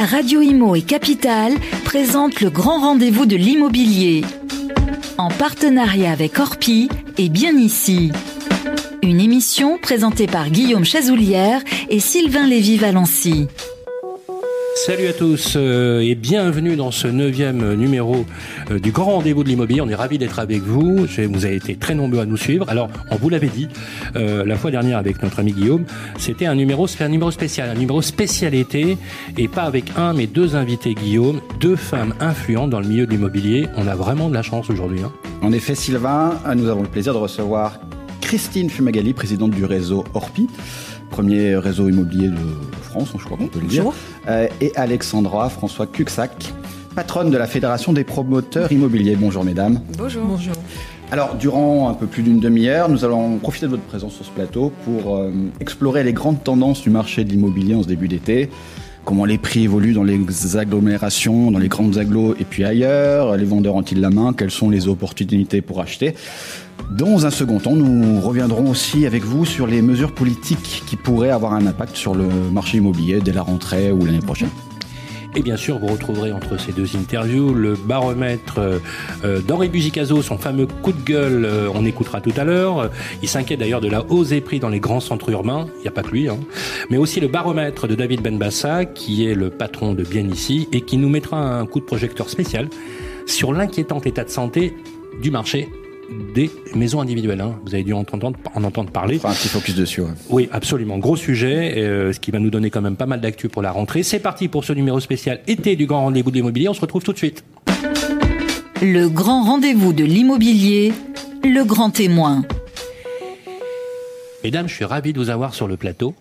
Radio Imo et Capital présentent le grand rendez-vous de l'immobilier. En partenariat avec Orpi et Bien Ici. Une émission présentée par Guillaume Chazoulière et Sylvain Lévy-Valency. Salut à tous euh, et bienvenue dans ce neuvième numéro euh, du Grand Rendez-vous de l'Immobilier. On est ravis d'être avec vous. Vous avez été très nombreux à nous suivre. Alors, on vous l'avait dit euh, la fois dernière avec notre ami Guillaume, c'était un numéro, un numéro spécial, un numéro spécialité et pas avec un mais deux invités Guillaume, deux femmes influentes dans le milieu de l'immobilier. On a vraiment de la chance aujourd'hui. Hein. En effet, Sylvain, nous avons le plaisir de recevoir Christine Fumagali, présidente du réseau Orpi premier réseau immobilier de France, je crois qu'on peut le dire, euh, et Alexandra François Cuxac, patronne de la Fédération des promoteurs immobiliers. Bonjour mesdames. Bonjour. Bonjour. Alors, durant un peu plus d'une demi-heure, nous allons profiter de votre présence sur ce plateau pour euh, explorer les grandes tendances du marché de l'immobilier en ce début d'été. Comment les prix évoluent dans les agglomérations, dans les grandes agglos et puis ailleurs. Les vendeurs ont-ils la main? Quelles sont les opportunités pour acheter? Dans un second temps, nous reviendrons aussi avec vous sur les mesures politiques qui pourraient avoir un impact sur le marché immobilier dès la rentrée ou l'année prochaine. Et bien sûr, vous retrouverez entre ces deux interviews le baromètre euh, d'Henri Buzicazo, son fameux coup de gueule, euh, on écoutera tout à l'heure. Il s'inquiète d'ailleurs de la hausse des prix dans les grands centres urbains, il n'y a pas que lui, hein. mais aussi le baromètre de David Benbassa, qui est le patron de Bien Ici, et qui nous mettra un coup de projecteur spécial sur l'inquiétant état de santé du marché des maisons individuelles. Hein. Vous avez dû en entendre, en entendre parler. Enfin, un petit focus dessus. Oui, absolument. Gros sujet, euh, ce qui va nous donner quand même pas mal d'actu pour la rentrée. C'est parti pour ce numéro spécial été du grand rendez-vous de l'immobilier. On se retrouve tout de suite. Le grand rendez-vous de l'immobilier, le grand témoin. Mesdames, je suis ravi de vous avoir sur le plateau.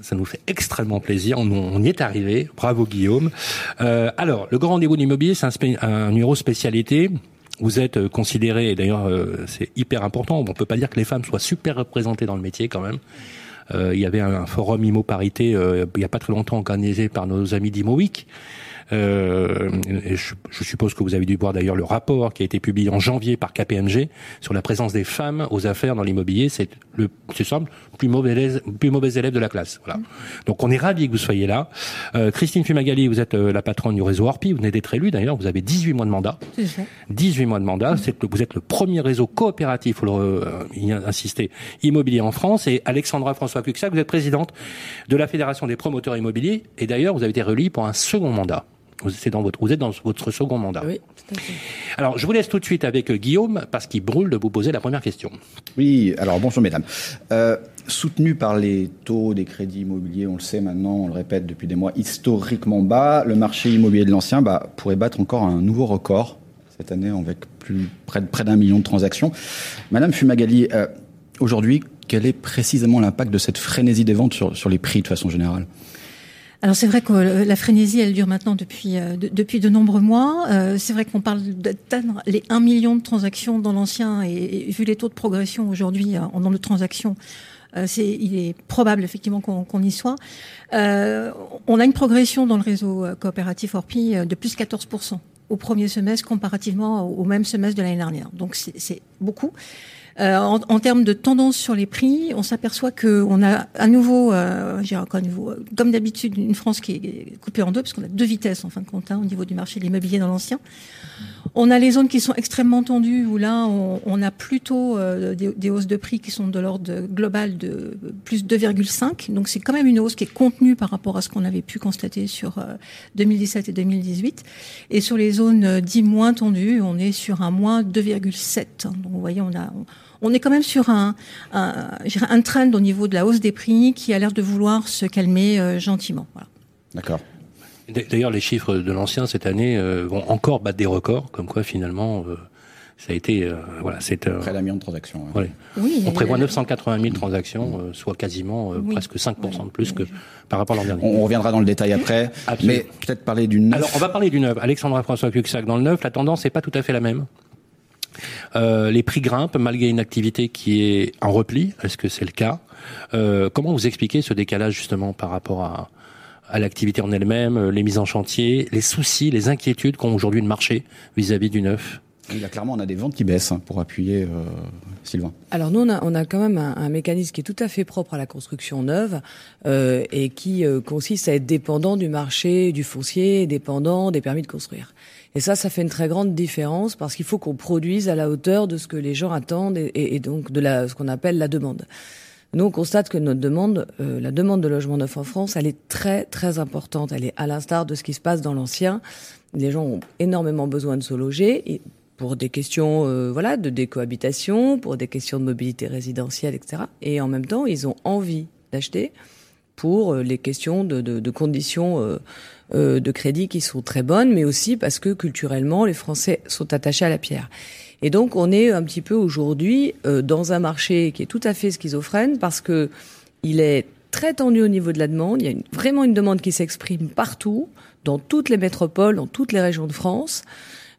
Ça nous fait extrêmement plaisir. On, y est arrivé. Bravo Guillaume. Euh, alors, le grand rendez-vous de l'immobilier, c'est un, un numéro spécialité vous êtes euh, considéré, et d'ailleurs euh, c'est hyper important, on peut pas dire que les femmes soient super représentées dans le métier quand même. Euh, il y avait un, forum IMO Parité il y a pas très longtemps organisé par nos amis d'IMO Week. Euh, je, je, suppose que vous avez dû voir d'ailleurs le rapport qui a été publié en janvier par KPMG sur la présence des femmes aux affaires dans l'immobilier. C'est le, c'est simple, plus mauvais, plus mauvais élève de la classe. Voilà. Donc on est ravis que vous soyez là. Euh, Christine Fumagali, vous êtes euh, la patronne du réseau Orpi. Vous venez d'être élue d'ailleurs. Vous avez 18 mois de mandat. 18 mois de mandat. C'est, vous êtes le premier réseau coopératif, faut le euh, insister, immobilier en France. Et Alexandra François Cuxac, vous êtes présidente de la Fédération des promoteurs immobiliers. Et d'ailleurs, vous avez été relie pour un second mandat. Vous êtes dans votre, vous êtes dans votre second mandat. Oui, Alors, je vous laisse tout de suite avec Guillaume, parce qu'il brûle de vous poser la première question. Oui, alors bonjour mesdames. Euh, soutenu par les taux des crédits immobiliers, on le sait maintenant, on le répète depuis des mois, historiquement bas, le marché immobilier de l'ancien bah, pourrait battre encore un nouveau record cette année avec plus, près, près d'un million de transactions. Madame Fumagali, euh, aujourd'hui, quel est précisément l'impact de cette frénésie des ventes sur, sur les prix de façon générale? Alors c'est vrai que la frénésie, elle dure maintenant depuis euh, de, depuis de nombreux mois. Euh, c'est vrai qu'on parle d'atteindre les 1 million de transactions dans l'ancien et, vu les taux de progression aujourd'hui euh, en nombre de transactions, c'est, il est probable effectivement qu'on, y soit. on a une progression dans le réseau coopératif Orpi de plus de 14% au premier semestre comparativement au même semestre de l'année dernière. Donc c'est beaucoup. Euh, en, en, termes de tendance sur les prix, on s'aperçoit qu'on a à nouveau, euh, à nouveau, comme d'habitude, une France qui est coupée en deux, parce qu'on a deux vitesses en fin de compte hein, au niveau du marché de l'immobilier dans l'ancien. On a les zones qui sont extrêmement tendues, où là, on, on a plutôt euh, des, des, hausses de prix qui sont de l'ordre global de plus 2,5. Donc c'est quand même une hausse qui est contenue par rapport à ce qu'on avait pu constater sur 2017 euh, et 2018. Et sur les zones euh, dites moins tendues, on est sur un moins 2,7. Donc vous voyez, on a... On, on est quand même sur un, un, un trend au niveau de la hausse des prix qui a l'air de vouloir se calmer euh, gentiment. Voilà. D'accord. D'ailleurs, les chiffres de l'ancien cette année euh, vont encore battre des records, comme quoi finalement. Euh, ça a été voilà c'est près d'un million de transactions. Hein. Oui, on prévoit 980 000 transactions, soit quasiment presque 5 de plus que par rapport à l'an dernier. On, reviendra dans le détail après, mais peut-être parler du neuf. Alors on va parler du neuf. Alexandra François Puxac dans le neuf, la tendance n'est pas tout à fait la même. Euh, les prix grimpent malgré une activité qui est en repli. Est-ce que c'est le cas euh, Comment vous expliquez ce décalage justement par rapport à, à l'activité en elle-même, euh, les mises en chantier, les soucis, les inquiétudes qu'ont aujourd'hui le marché vis-à-vis du neuf? Là, clairement, on a des ventes qui baissent hein, pour appuyer euh, Sylvain. Alors nous, on a, on a quand même un, un, mécanisme qui est tout à fait propre à la construction neuve euh, et qui euh, consiste à être dépendant du marché du foncier, dépendant des permis de construire. Et ça, ça fait une très grande différence parce qu'il faut qu'on produise à la hauteur de ce que les gens attendent et, donc de la, ce qu'on appelle la demande. Nous, on constate que notre demande, euh, la demande de logement neuf en France, elle est très très importante. Elle est à l'instar de ce qui se passe dans l'ancien. Les gens ont énormément besoin de se loger pour des questions euh, voilà de décohabitation, pour des questions de mobilité résidentielle, etc. Et en même temps, ils ont envie d'acheter pour euh, les questions de, de, de conditions euh, euh, de crédit qui sont très bonnes, mais aussi parce que culturellement, les Français sont attachés à la pierre. Et donc, on est un petit peu aujourd'hui euh, dans un marché qui est tout à fait schizophrène parce que il est très tendu au niveau de la demande. Il y a une, vraiment une demande qui s'exprime partout, dans toutes les métropoles, dans toutes les régions de France,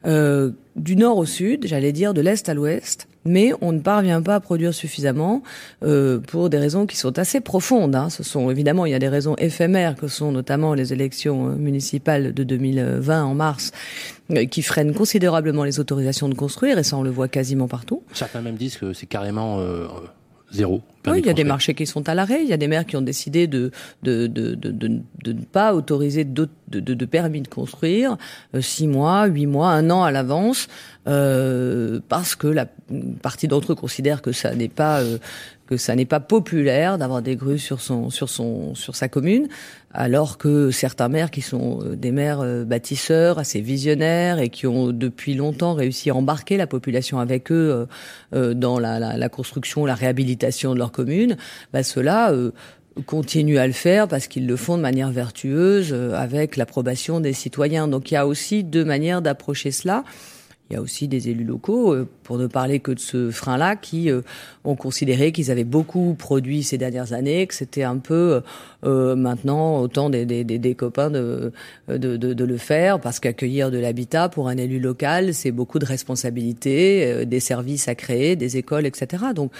euh, du nord au sud, j'allais dire de l'est à l'ouest. Mais on ne parvient pas à produire suffisamment euh, pour des raisons qui sont assez profondes. Hein. Ce sont évidemment il y a des raisons éphémères que sont notamment les élections euh, municipales de 2020 en mars, euh, qui freinent considérablement les autorisations de construire et ça on le voit quasiment partout. Certains même disent que c'est carrément zéro. Oui, il y a des marchés qui sont à l'arrêt. Il y a des maires qui ont décidé de de de de, de, ne pas autoriser de, de, de, permis de construire euh, six mois, huit mois, un an à l'avance, euh, parce que la partie d'entre eux considère que ça n'est pas euh, que ça n'est pas populaire d'avoir des grues sur son sur son sur sa commune, alors que certains maires qui sont euh, des maires euh, bâtisseurs assez visionnaires et qui ont depuis longtemps réussi à embarquer la population avec eux euh, dans la, la, la construction, la réhabilitation de leur commune, bah ceux-là continuent à le faire parce qu'ils le font de manière vertueuse avec l'approbation des citoyens. Donc il y a aussi deux manières d'approcher cela. Il y a aussi des élus locaux, pour ne parler que de ce frein-là, qui ont considéré qu'ils avaient beaucoup produit ces dernières années, que c'était un peu euh, maintenant autant des, des, des, copains de, de, de, de, le faire, parce qu'accueillir de l'habitat pour un élu local, c'est beaucoup de responsabilités, des services à créer, des écoles, etc. Donc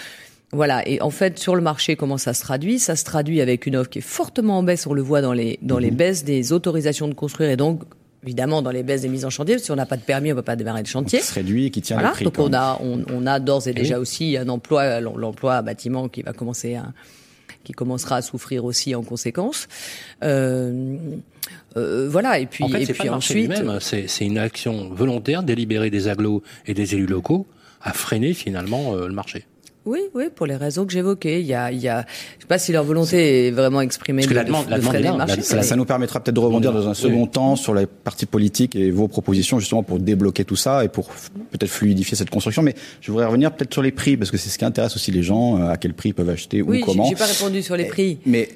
voilà. Et en fait, sur le marché, comment ça se traduit? Ça se traduit avec une offre qui est fortement en baisse. On le voit dans les dans les baisses des autorisations de construire et donc évidemment dans les baisses des mises en chantier. Si on n'a pas de permis, on ne peut pas démarrer le chantier. Qui se réduit et qui tient voilà. le prix. Donc on a on, on a d'ores et déjà aussi un emploi l'emploi bâtiment qui va commencer à qui commencera à souffrir aussi en conséquence. Euh, euh, voilà. Et puis en fait, et puis pas ensuite, c'est une action volontaire délibérée des agglos et des élus locaux à freiner finalement euh, le marché. Oui, oui, pour les raisons que j'évoquais. Il y a, il y a, je sais pas si leur volonté est vraiment exprimée. Parce que la demande, de la demande freiner est là, le marché, la- Ça, ça nous permettra peut-être de rebondir dans un second Oui. temps sur la partie politique et vos propositions justement pour débloquer tout ça et pour peut-être fluidifier cette construction. Mais je voudrais revenir peut-être sur les prix parce que c'est ce qui intéresse aussi les gens, euh, à quel prix ils peuvent acheter Oui, ou comment. j'ai pas répondu sur les prix. Mais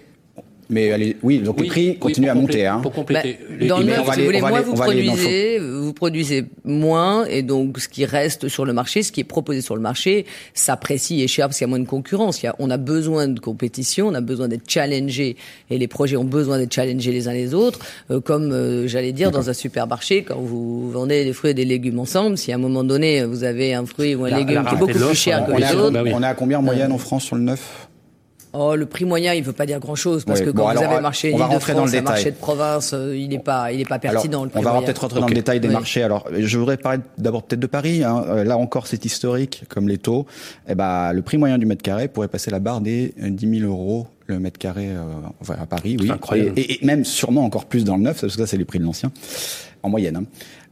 mais allez, oui, donc Oui, les prix oui, continuent à monter. Hein. Pour Bah, compléter. les- dans le neuf, si aller- vous voulez, moins vous produisez, vous produisez moins, et donc ce qui reste sur le marché, ce qui est proposé sur le marché, s'apprécie et est cher parce qu'il y a moins de concurrence. Il y a, on a besoin de compétition, on a besoin d'être challengé, et les projets ont besoin d'être challengés les uns les autres, euh, comme euh, j'allais dire dans un supermarché, quand vous vendez des fruits et des légumes ensemble, si à un moment donné vous avez un fruit ou un La- légume la qui est beaucoup plus cher que on, les autres, bah oui. on est à combien en moyenne en France sur le neuf? Oh, le prix moyen, il veut pas dire grand-chose parce que bon, quand alors, vous avez un marché on va rentrer dans le Île-de-France, un détail. marché de province, euh, il n'est pas, il est pas pertinent. Alors, le prix on va peut-être rentrer dans le détail des Oui. marchés. Alors, je voudrais parler d'abord peut-être de Paris. Hein. Euh, Là encore, c'est historique, comme les taux. Eh ben, le prix moyen du mètre carré pourrait passer la barre des euh, 10 000 euros le mètre carré euh, enfin, à Paris, oui. Incroyable. Et, même sûrement encore plus dans le neuf, parce que ça, c'est les prix de l'ancien, en moyenne. hein.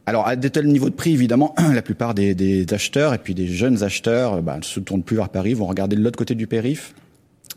Alors, à de tels niveaux de prix, évidemment, la plupart des, des acheteurs et puis des jeunes acheteurs euh, bah, ne se tournent plus vers Paris, vont regarder de l'autre côté du périph'.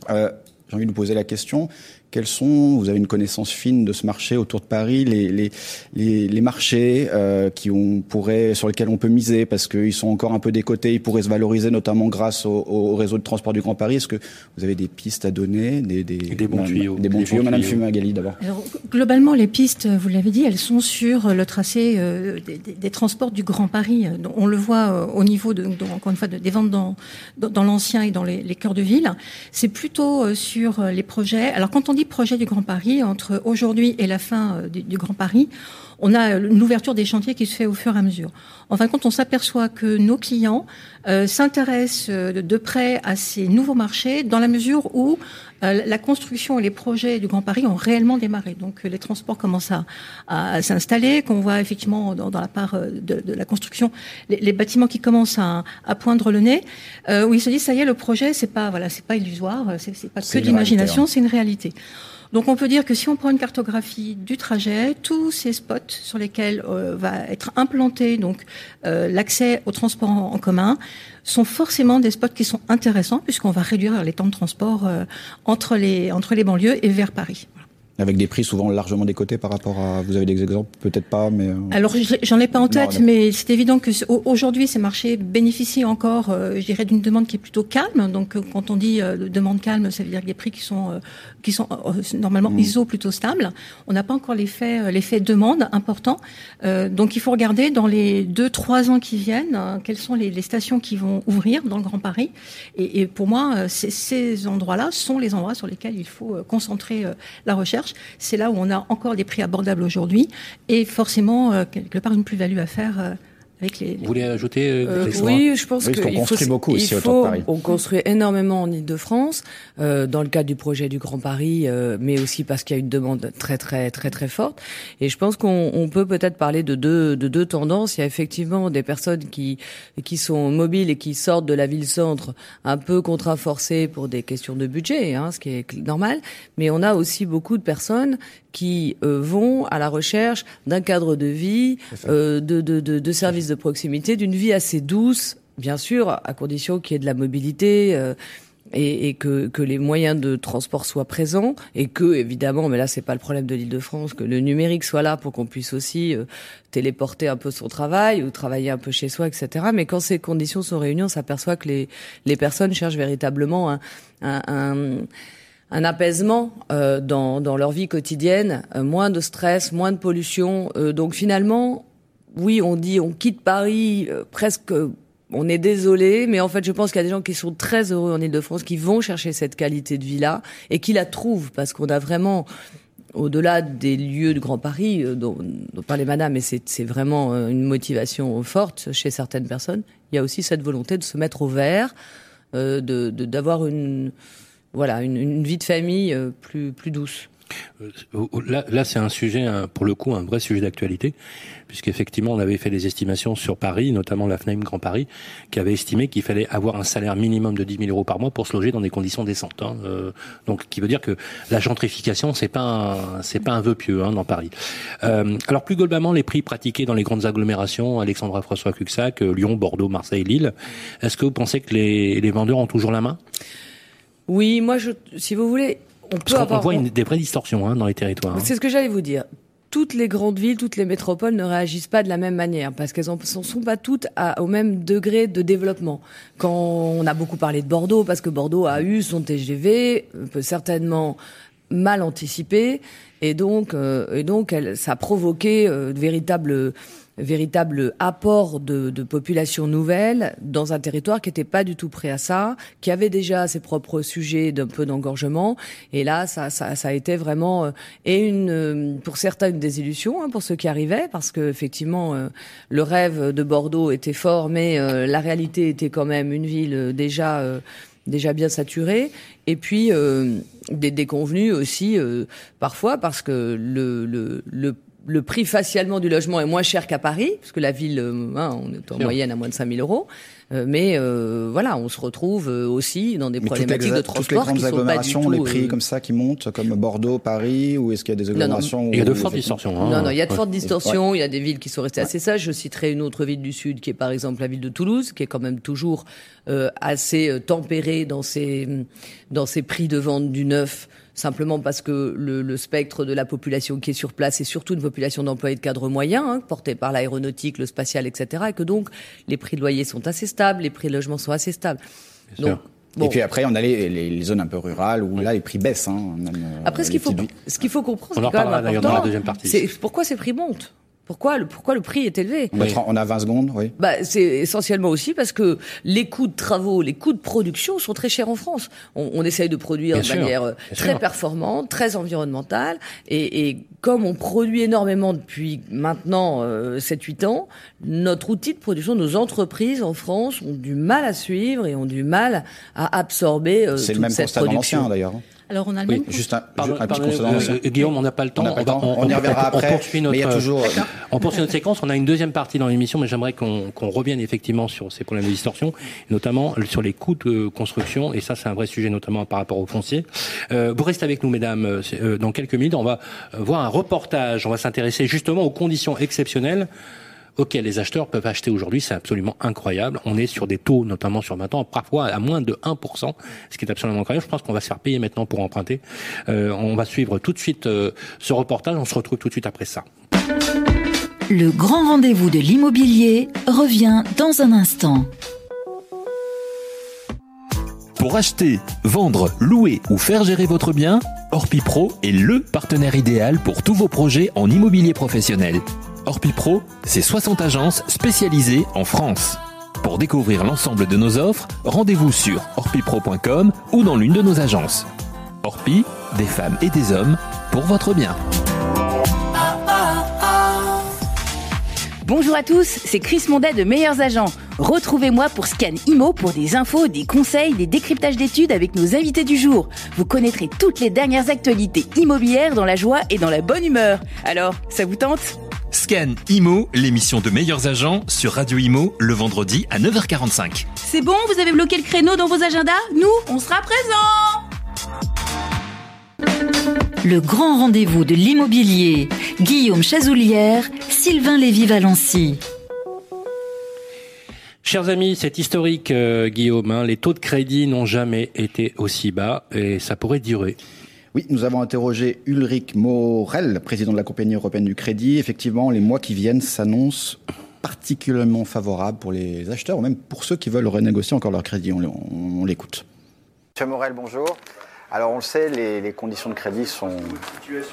Euh, j'ai envie de vous poser la question quels sont, vous avez une connaissance fine de ce marché autour de Paris, les les les, les marchés euh, qui on pourrait sur lesquels on peut miser parce qu'ils sont encore un peu décotés, ils pourraient se valoriser notamment grâce au, au réseau de transport du Grand Paris. Est-ce que vous avez des pistes à donner, des des, Des bons tuyaux. des bons Des tuyaux, Madame tuyaux. Fumagalli d'abord. Alors, globalement, les pistes, vous l'avez dit, elles sont sur le tracé euh, des, des- des transports du Grand Paris. Donc, On le voit euh, au niveau, de, encore une fois, de- des ventes dans, dans, dans l'ancien et dans les, les cœurs de ville. C'est plutôt euh, sur euh, les projets. Alors, quand on dit projet du Grand Paris, entre aujourd'hui et la fin euh, du, du Grand Paris, on a une ouverture des chantiers qui se fait au fur et à mesure. En fin de compte, on s'aperçoit que nos clients euh, s'intéressent euh, de près à ces nouveaux marchés dans la mesure où euh, la construction et les projets du Grand Paris ont réellement démarré. Donc les transports commencent à, à, s'installer, qu'on voit effectivement dans, la part de, la construction les, bâtiments qui commencent à, à poindre le nez, où ils se disent ça y est, le projet c'est pas voilà, c'est pas illusoire, c'est pas que d'imagination, hein. c'est une réalité. Donc on peut dire que si on prend une cartographie du trajet, tous ces spots sur lesquels euh, va être implanté donc euh, l'accès au transport en, commun sont forcément des spots qui sont intéressants puisqu'on va réduire les temps de transport euh, entre les entre les banlieues et vers Paris. Avec des prix souvent largement décotés par rapport à. Vous avez des exemples? Peut-être pas, mais. Euh, Alors, j'en ai pas en tête, mais c'est évident que aujourd'hui, ces marchés bénéficient encore, euh, je dirais, d'une demande qui est plutôt calme. Donc, euh, quand on dit demande calme, ça veut dire des prix qui sont qui sont normalement mmh. ISO plutôt stables. On n'a pas encore l'effet l'effet demande important. donc, il faut regarder dans les deux trois ans qui viennent quelles sont les, les, stations qui vont ouvrir dans le Grand Paris. Et, et pour moi, ces endroits-là sont les endroits sur lesquels il faut concentrer la recherche c'est là où on a encore des prix abordables aujourd'hui. Et forcément, euh, quelque part, une plus-value à faire vous voulez ajouter euh, euh Oui, je pense qu'on construit beaucoup aussi il faut, On construit énormément en Ile-de-France, euh, dans le cadre du projet du Grand Paris, euh, mais aussi parce qu'il y a une demande très très très très forte. Et je pense qu'on on peut peut-être parler de deux de deux tendances. Il y a effectivement des personnes qui qui sont mobiles et qui sortent de la ville-centre un peu contraint forcés pour des questions de budget, hein, ce qui est normal. Mais on a aussi beaucoup de personnes qui euh, vont à la recherche d'un cadre de vie, euh, de, de, de, de, services de proximité, d'une vie assez douce, bien sûr, à condition qu'il y ait de la mobilité. Euh, et, que, les moyens de transport soient présents et que évidemment, mais là c'est pas le problème de l'Île-de-France, que le numérique soit là pour qu'on puisse aussi téléporter un peu son travail ou travailler un peu chez soi, etc. Mais quand ces conditions sont réunies, on s'aperçoit que les, personnes cherchent véritablement un, apaisement euh, dans, leur vie quotidienne, euh, moins de stress, moins de pollution. Euh, donc finalement, oui, on dit on quitte Paris presque. On est désolé, mais en fait, je pense qu'il y a des gens qui sont très heureux en Ile-de-France, qui vont chercher cette qualité de vie-là et qui la trouvent parce qu'on a vraiment, au-delà des lieux de Grand Paris, dont, dont parlait Madame, mais c'est vraiment une motivation forte chez certaines personnes. Il y a aussi cette volonté de se mettre au vert, de d'avoir une voilà, une, vie de famille euh, plus, plus douce. Euh, là, là c'est un sujet, pour le coup, un vrai sujet d'actualité, puisqu'effectivement, on avait fait des estimations sur Paris, notamment la FNAIM Grand Paris, qui avait estimé qu'il fallait avoir un salaire minimum de 10 000 euros par mois pour se loger dans des conditions décentes. Hein. Euh, donc, qui veut dire que la gentrification, c'est pas c'est pas un vœu pieux hein, dans Paris. Euh, alors, plus globalement, les prix pratiqués dans les grandes agglomérations, Alexandra François Cuxac, Lyon, Bordeaux, Marseille, Lille, est-ce que vous pensez que les, les vendeurs ont toujours la main? Oui, moi, je, si vous voulez, on peut avoir. On voit une, des vraies distorsions hein, dans les territoires. Hein. C'est ce que j'allais vous dire. Toutes les grandes villes, toutes les métropoles ne réagissent pas de la même manière parce qu'elles ne sont pas toutes à, au même degré de développement. Quand on a beaucoup parlé de Bordeaux, parce que Bordeaux a eu son TGV, peut certainement mal anticipé, et donc, euh, et donc, elle, ça a provoqué euh, de véritables véritable apport de, de population nouvelle dans un territoire qui n'était pas du tout prêt à ça, qui avait déjà ses propres sujets d'un peu d'engorgement. Et là, ça, ça, ça, a été vraiment euh, et une euh, pour certains une désillusion hein, pour ceux qui arrivaient, parce que effectivement euh, le rêve de Bordeaux était fort, mais la réalité était quand même une ville déjà déjà bien saturée, et puis des déconvenus aussi parfois parce que le, le, le le prix facialement du logement est moins cher qu'à Paris, parce que la ville, euh, hein, on est en moyenne à moins de 5000 euros. Euh, mais euh, voilà, on se retrouve aussi dans des problématiques de transport toutes les grandes agglomérations, les prix comme ça qui montent, comme Bordeaux, Paris, ou est-ce qu'il y a des agglomérations Il y a de fortes distorsions. Hein. Non, non, il y a de fortes distorsions. Il y a des villes qui sont restées assez sages. Je citerai une autre ville du sud, qui est par exemple la ville de Toulouse, qui est quand même toujours assez tempérée dans ses dans ses prix de vente du neuf simplement parce que le, le, spectre de la population qui est sur place est surtout une population d'employés de cadre moyen, hein, portée par l'aéronautique, le spatial, etc. Et que donc les prix de loyer sont assez stables, les prix de logement sont assez stables. Donc, Bon. Et puis après, on a les, les, zones un peu rurales où là, les prix baissent. Hein, après, ce qu'il faut, ce qu'il faut comprendre. C'est pourquoi ces prix montent. Pourquoi le, pourquoi le prix est élevé On a 20 secondes, oui. Bah, c'est essentiellement aussi parce que les coûts de travaux, les coûts de production sont très chers en France. On, on essaye de produire de manière euh, très performante, très environnementale, et, et, comme on produit énormément depuis maintenant euh, 7-8 ans, notre outil de production, nos entreprises en France ont du mal à suivre et ont du mal à absorber euh, toute cette production. C'est le même constat d'ailleurs. Alors on a oui, juste un, pardon, un petit euh, Guillaume, on n'a pas le temps. On, on, on, on y reviendra après. On poursuit notre, mais il y a toujours... on poursuit notre séquence. On a une deuxième partie dans l'émission, mais j'aimerais qu'on qu revienne effectivement sur ces problèmes de distorsion, notamment sur les coûts de construction. Et ça, c'est un vrai sujet, notamment par rapport aux fonciers. Euh, vous restez avec nous, mesdames. Euh, dans quelques minutes, on va voir un reportage. On va s'intéresser justement aux conditions exceptionnelles auquel les acheteurs peuvent acheter aujourd'hui, c'est absolument incroyable. On est sur des taux, notamment sur 20 ans, parfois à moins de 1%, ce qui est absolument incroyable. Je pense qu'on va se faire payer maintenant pour emprunter. Euh, on va suivre tout de suite euh, ce reportage. On se retrouve tout de suite après ça. Le grand rendez-vous de l'immobilier revient dans un instant. Pour acheter, vendre, louer ou faire gérer votre bien, Orpipro est le partenaire idéal pour tous vos projets en immobilier professionnel. Orpipro, c'est 60 agences spécialisées en France. Pour découvrir l'ensemble de nos offres, rendez-vous sur orpipro.com ou dans l'une de nos agences. Orpi, des femmes et des hommes pour votre bien. Bonjour à tous, c'est Chris Mondet de Meilleurs Agents. Retrouvez-moi pour Scan Imo pour des infos, des conseils, des décryptages d'études avec nos invités du jour. Vous connaîtrez toutes les dernières actualités immobilières dans la joie et dans la bonne humeur. Alors, ça vous tente? Scan Imo, l'émission de meilleurs agents sur Radio Imo le vendredi à 9h45. C'est bon, vous avez bloqué le créneau dans vos agendas? Nous, on sera présents Le grand rendez-vous de l'immobilier. Guillaume Chazoulière, Sylvain Lévy-Valency. Chers amis, c'est historique, euh, Guillaume. Hein, les taux de crédit n'ont jamais été aussi bas et ça pourrait durer. Oui, nous avons interrogé Ulrich Morel, président de la compagnie européenne du crédit. Effectivement, les mois qui viennent s'annoncent particulièrement favorables pour les acheteurs ou même pour ceux qui veulent renégocier encore leur crédit. On, on, on l'écoute. Monsieur Morel, bonjour. Alors on le sait, les, les, conditions de crédit sont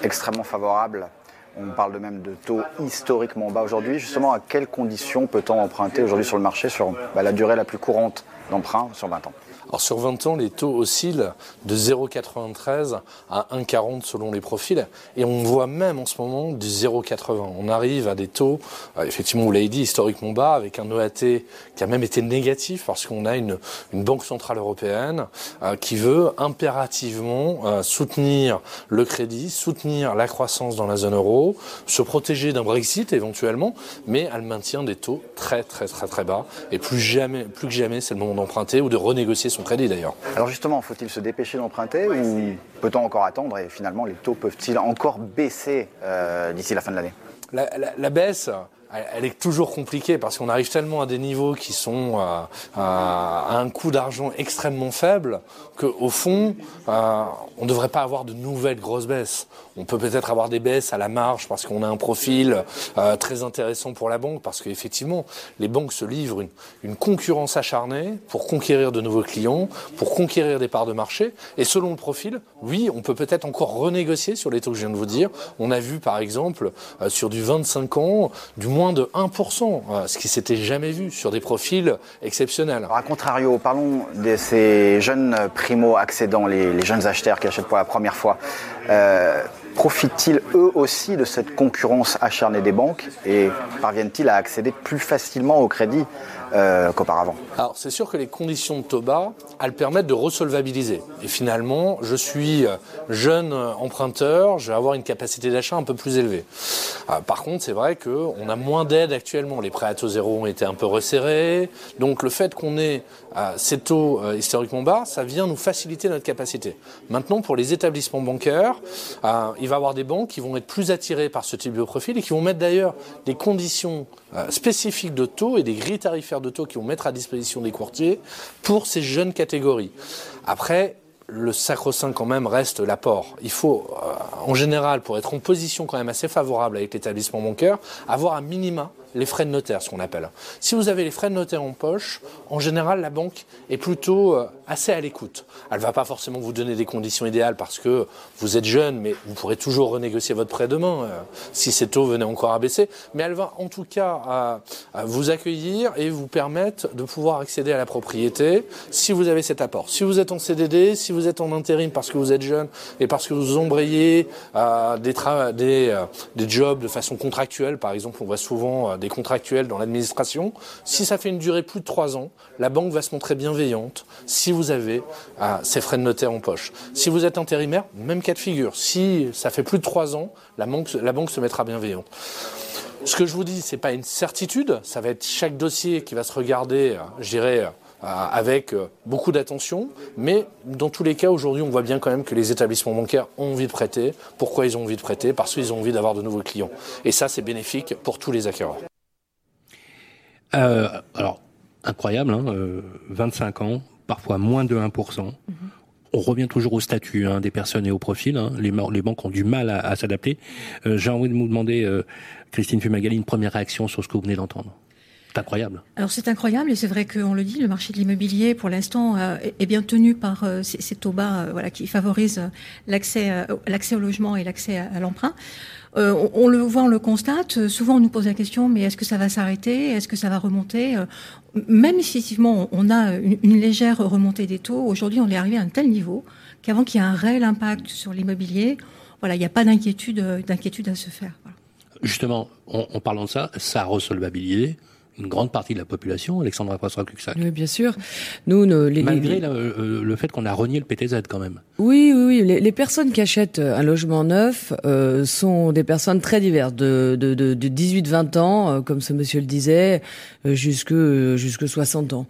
extrêmement favorables. On parle de même de taux historiquement bas aujourd'hui. Justement, à quelles conditions peut-on emprunter aujourd'hui sur le marché sur bah, la durée la plus courante d'emprunt sur 20 ans? Alors sur 20 ans, les taux oscillent de 0,93 à 1,40 selon les profils. Et on voit même en ce moment du 0,80. On arrive à des taux, effectivement, vous l'avez dit, historiquement bas, avec un EAT qui a même été négatif parce qu'on a une, une, Banque Centrale Européenne euh, qui veut impérativement euh, soutenir le crédit, soutenir la croissance dans la zone euro, se protéger d'un Brexit éventuellement, mais elle maintient des taux très très très très bas. Et plus, jamais, plus que jamais, c'est le moment d'emprunter ou de renégocier son crédit d'ailleurs. Alors justement, faut-il se dépêcher d'emprunter ou peut-on encore attendre et finalement les taux peuvent-ils encore baisser euh, d'ici la fin de l'année? La, la, la, baisse, elle est toujours compliquée parce qu'on arrive tellement à des niveaux qui sont euh, à un coût d'argent extrêmement faible qu'au fond, euh, on ne devrait pas avoir de nouvelles grosses baisses. On peut peut-être avoir des baisses à la marge parce qu'on a un profil euh, très intéressant pour la banque, parce qu'effectivement, les banques se livrent une, une, concurrence acharnée pour conquérir de nouveaux clients, pour conquérir des parts de marché. Et selon le profil, oui, on peut peut-être encore renégocier sur les taux que je viens de vous dire. On a vu, par exemple, euh, sur du 25 ans, du moins de 1%, euh, ce qui s'était jamais vu sur des profils exceptionnels. Alors, à contrario, parlons de ces jeunes primo-accédants, les, jeunes acheteurs qui achètent pour la première fois. Euh, profitent-ils eux aussi de cette concurrence acharnée des banques et parviennent-ils à accéder plus facilement au crédit euh, qu'auparavant Alors c'est sûr que les conditions de taux bas, elles permettent de resolvabiliser. Et finalement, je suis jeune emprunteur, je vais avoir une capacité d'achat un peu plus élevée. Euh, par contre, c'est vrai qu'on a moins d'aide actuellement. Les prêts à taux zéro ont été un peu resserrés. Donc le fait qu'on ait euh, ces taux euh, historiquement bas, ça vient nous faciliter notre capacité. Maintenant, pour les établissements bancaires, euh, il va y avoir des banques qui vont être plus attirées par ce type de profil et qui vont mettre d'ailleurs des conditions spécifiques de taux et des grilles tarifaires de taux qui vont mettre à disposition des courtiers pour ces jeunes catégories. Après, le sacro-saint quand même reste l'apport. Il faut, euh, en général, pour être en position quand même assez favorable avec l'établissement bancaire, avoir un minima les frais de notaire, ce qu'on appelle. Si vous avez les frais de notaire en poche, en général, la banque est plutôt euh, assez à l'écoute. Elle va pas forcément vous donner des conditions idéales parce que vous êtes jeune, mais vous pourrez toujours renégocier votre prêt demain euh, si ces taux venaient encore à baisser. Mais elle va en tout cas vous accueillir et vous permettre de pouvoir accéder à la propriété si vous avez cet apport. Si vous êtes en CDD, si vous êtes en intérim parce que vous êtes jeune et parce que vous embrayez euh, euh, des jobs de façon contractuelle, par exemple, on voit souvent des contractuels dans l'administration. Si ça fait une durée plus de trois ans, la banque va se montrer bienveillante si vous avez ah, ces frais de notaire en poche. Si vous êtes intérimaire, même cas de figure. Si ça fait plus de trois ans, la banque, la banque se mettra bienveillante. Ce que je vous dis, c'est pas une certitude. Ça va être chaque dossier qui va se regarder, je dirais, avec beaucoup d'attention. Mais dans tous les cas, aujourd'hui, on voit bien quand même que les établissements bancaires ont envie de prêter. Pourquoi ils ont envie de prêter? Parce qu'ils ont envie d'avoir de nouveaux clients. Et ça, c'est bénéfique pour tous les acquéreurs. Euh, alors, incroyable, hein, 25 euh, ans, parfois moins de 1%. Mhm. On revient toujours au statut hein, des personnes et au profil. Hein. Les, les, banques ont du mal à, s'adapter. Euh, j'ai envie de vous demander, euh, Christine Fumagali, une première réaction sur ce que vous venez d'entendre. C'est incroyable. Alors c'est incroyable et c'est vrai qu'on le dit, le marché de l'immobilier pour l'instant est bien tenu par ces, taux bas voilà, qui favorisent l'accès l'accès au logement et l'accès à l'emprunt. Euh, on, le voit, on le constate. Souvent, on nous pose la question, mais est-ce que ça va s'arrêter? Est-ce que ça va remonter? Euh, Même effectivement, on a une, légère remontée des taux. Aujourd'hui, on est arrivé à un tel niveau qu'avant qu'il y ait un réel impact sur l'immobilier, voilà, il n'y a pas d'inquiétude, d'inquiétude à se faire. Justement, en, parlant de ça, sa resolvabilité, une grande partie de la population, Alexandra Pastra-Cuxac. Oui, bien sûr. Nous, les, Malgré euh, le, fait qu'on a renié le PTZ quand même. Oui, oui, oui. Les, personnes qui achètent un logement neuf euh, sont des personnes très diverses, de, de, de, de 18-20 ans, euh, comme ce monsieur le disait, jusque, jusque 60 ans.